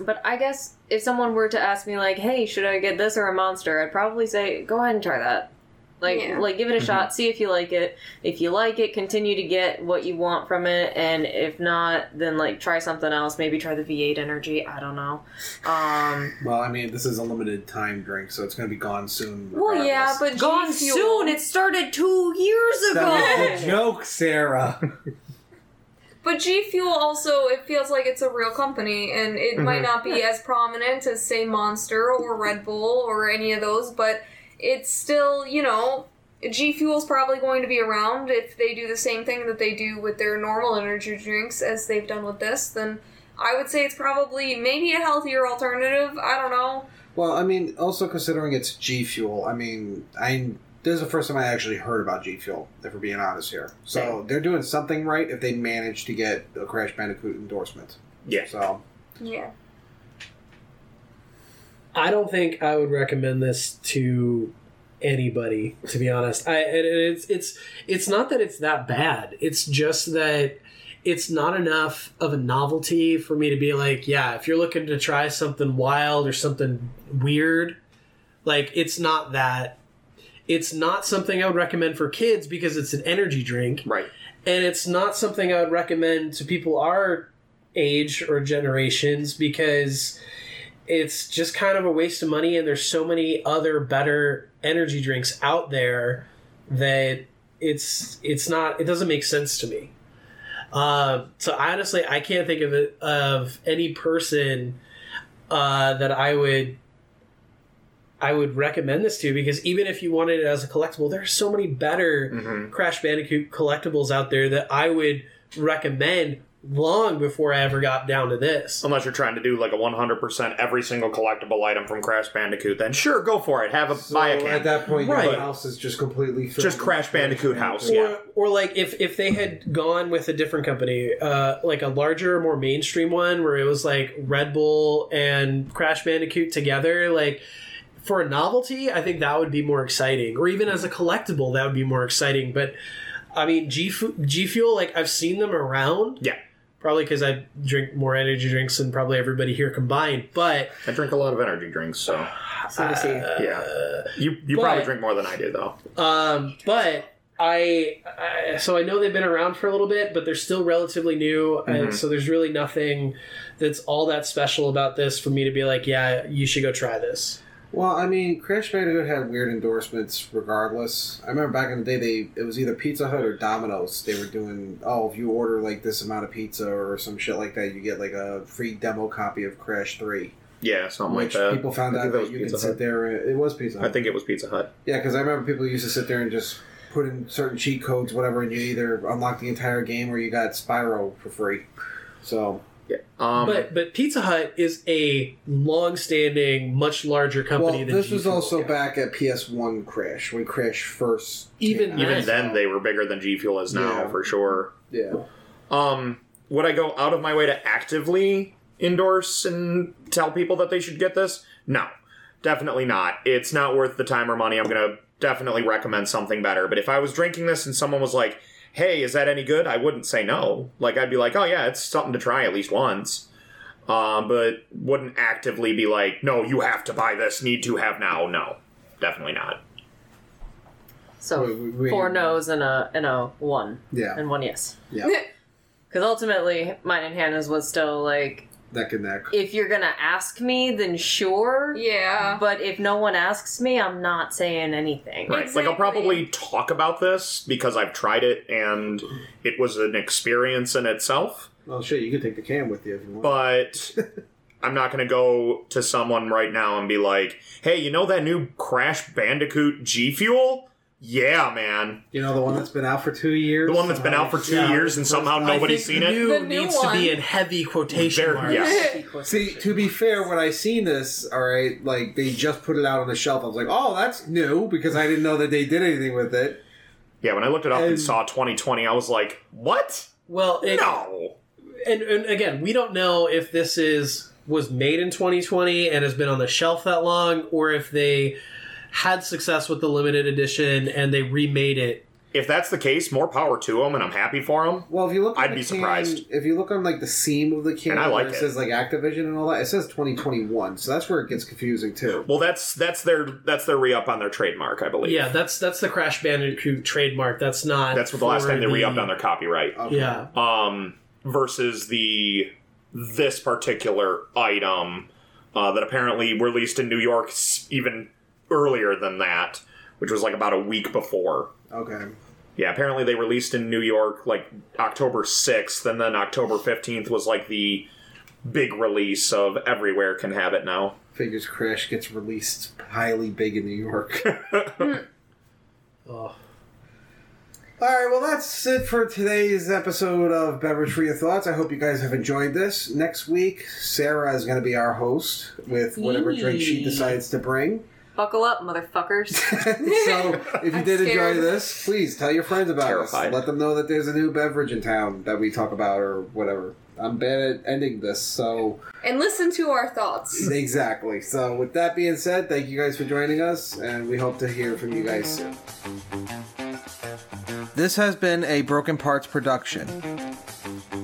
but I guess if someone were to ask me like, "Hey, should I get this or a monster?" I'd probably say, "Go ahead and try that." Like, Yeah. like give it a shot, see if you like it. If you like it, continue to get what you want from it, and if not, then like try something else. Maybe try the V8 Energy. I don't know. Um, Well, I mean, this is a limited time drink, so it's going to be gone soon. Well, yeah, but gone G Fuel, soon. It started two years ago. that was a joke, Sarah. But G Fuel also, it feels like it's a real company, and it might not be as prominent as, say, Monster or Red Bull or any of those, but it's still, you know, G Fuel's probably going to be around if they do the same thing that they do with their normal energy drinks as they've done with this, then I would say it's probably maybe a healthier alternative. I don't know. Well, I mean, also considering it's G Fuel, I mean, I this is the first time I actually heard about G Fuel. If we're being honest here, so they're doing something right if they manage to get a Crash Bandicoot endorsement. Yeah. So Yeah. I don't think I would recommend this to anybody. To be honest, I it, it's it's it's not that it's that bad. It's just that it's not enough of a novelty for me to be like, yeah, if you're looking to try something wild or something weird, like it's not that. It's not something I would recommend for kids because it's an energy drink Right. and it's not something I would recommend to people our age or generations because it's just kind of a waste of money and there's so many other better energy drinks out there that it's it's not it doesn't make sense to me uh, so honestly i can't think of it of any person uh, that i would i would recommend this to because even if you wanted it as a collectible there are so many better Mhm. crash bandicoot collectibles out there that i would recommend long before i ever got down to this Unless you're trying to do like a 100% every single collectible item from Crash Bandicoot, then sure, go for it. Have a So buy a can. at that point, Right. your house is just completely filled Just Crash Bandicoot house, yeah. or, or like if if they had gone with a different company uh like a larger more mainstream one where it was like red bull and crash bandicoot together like for a novelty i think that would be more exciting or even as a collectible that would be more exciting but i mean g, g fuel like i've seen them around Yeah. Probably because i drink more energy drinks than probably everybody here combined but I drink a lot of energy drinks, so So to see. yeah. You you But- probably drink more than I do, though. Um, but I, I so I know they've been around for a little bit, but they're still relatively new, and Mhm. so there's really nothing that's all that special about this for me to be like, yeah, you should go try this. Well, I mean, Crash Bandicoot had weird endorsements regardless. I remember back in the day, they it was either Pizza Hut or Domino's. They were doing, oh, if you order like this amount of pizza or some shit like that, you get like a free demo copy of Crash 3. Yeah, something like that. people found I out that that, you Pizza could sit there. And, it was Pizza Hut. I think it was Pizza Hut. Yeah, because I remember people used to sit there and just put in certain cheat codes, whatever, and you either unlock the entire game or you got Spyro for free. So, Yeah. Um, but but Pizza Hut is a long-standing, much larger company well, than this G was Fuel. also back at PS1 Crash when Crash first Even came out. even then, they were bigger than G Fuel is now, Yeah. for sure. Yeah. Um, would I go out of my way to actively endorse and tell people that they should get this? No, definitely not. It's not worth the time or money. I'm gonna definitely recommend something better. But if I was drinking this and someone was like, "Hey, is that any good?" I wouldn't say no. Like I'd be like, "Oh yeah, it's something to try at least once." Um, but wouldn't actively be like, "No, you have to buy this. Need to have now." No, definitely not. So Wait, wait, wait. four no's and a and a one Yeah. and one yes. Yeah. Because ultimately, mine and Hannah's was still like, Neck and neck. if you're gonna ask me, then sure. Yeah. But if no one asks me, I'm not saying anything. Right. Like I'll probably talk about this because I've tried it and it was an experience in itself. Oh shit, you can take the cam with you if you want. But I'm not going to go to someone right now and be like, "Hey, you know that new Crash Bandicoot G Fuel? Yeah, man. you know the one that's been out for two years. The one that's been out for two Yeah. years and somehow nobody's seen the it." New The new needs to be in heavy quotation Very- marks. yes. See, to be fair, when I seen this, all right, like they just put it out on the shelf. I was like, "Oh, that's new," because I didn't know that they did anything with it. Yeah, when I looked it up and, And- saw 2020, I was like, "What? Well, it, No." and, and again, we don't know if this is was made in 2020 and has been on the shelf that long, or if they had success with the limited edition and they remade it. If that's the case, more power to them and I'm happy for them. Well, if you look, on I'd the be can- surprised. If you look on like the seam of the can, And I like it, it. says like Activision and all that. It says 2021, so that's where it gets confusing too. Well, that's that's their that's their re-up on their trademark, I believe. Yeah, that's that's the Crash Bandicoot trademark. That's not. That's what the last time they the- re-upped on their copyright. Okay. Yeah, um, versus the this particular item uh, that apparently released in New York even earlier than that, which was like about a week before. Okay. Yeah, apparently they released in New York like October 6th, and then October 15th was like the big release of everywhere can have it now. Figures Crash gets released highly big in New York. Oh. All right, well, that's it for today's episode of Beverage for Your Thoughts. I hope you guys have enjoyed this. Next week, Sarah is going to be our host with whatever drink she decides to bring. Buckle up, motherfuckers. so, if you I'm did enjoy this, please tell your friends about Terrified. us. Let them know that there's a new beverage in town that we talk about or whatever. I'm bad at ending this, so And listen to our thoughts. exactly. So, with that being said, thank you guys for joining us, and we hope to hear from you guys soon. This has been a Broken Parts production.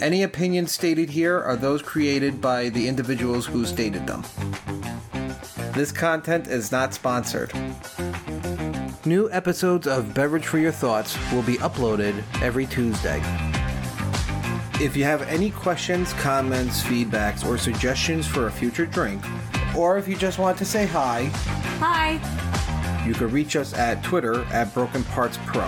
Any opinions stated here are those created by the individuals who stated them. This content is not sponsored. New episodes of Beverage for Your Thoughts will be uploaded every Tuesday. If you have any questions, comments, feedbacks, or suggestions for a future drink, or if you just want to say hi, Hi. you can reach us at Twitter at Broken Parts Pro.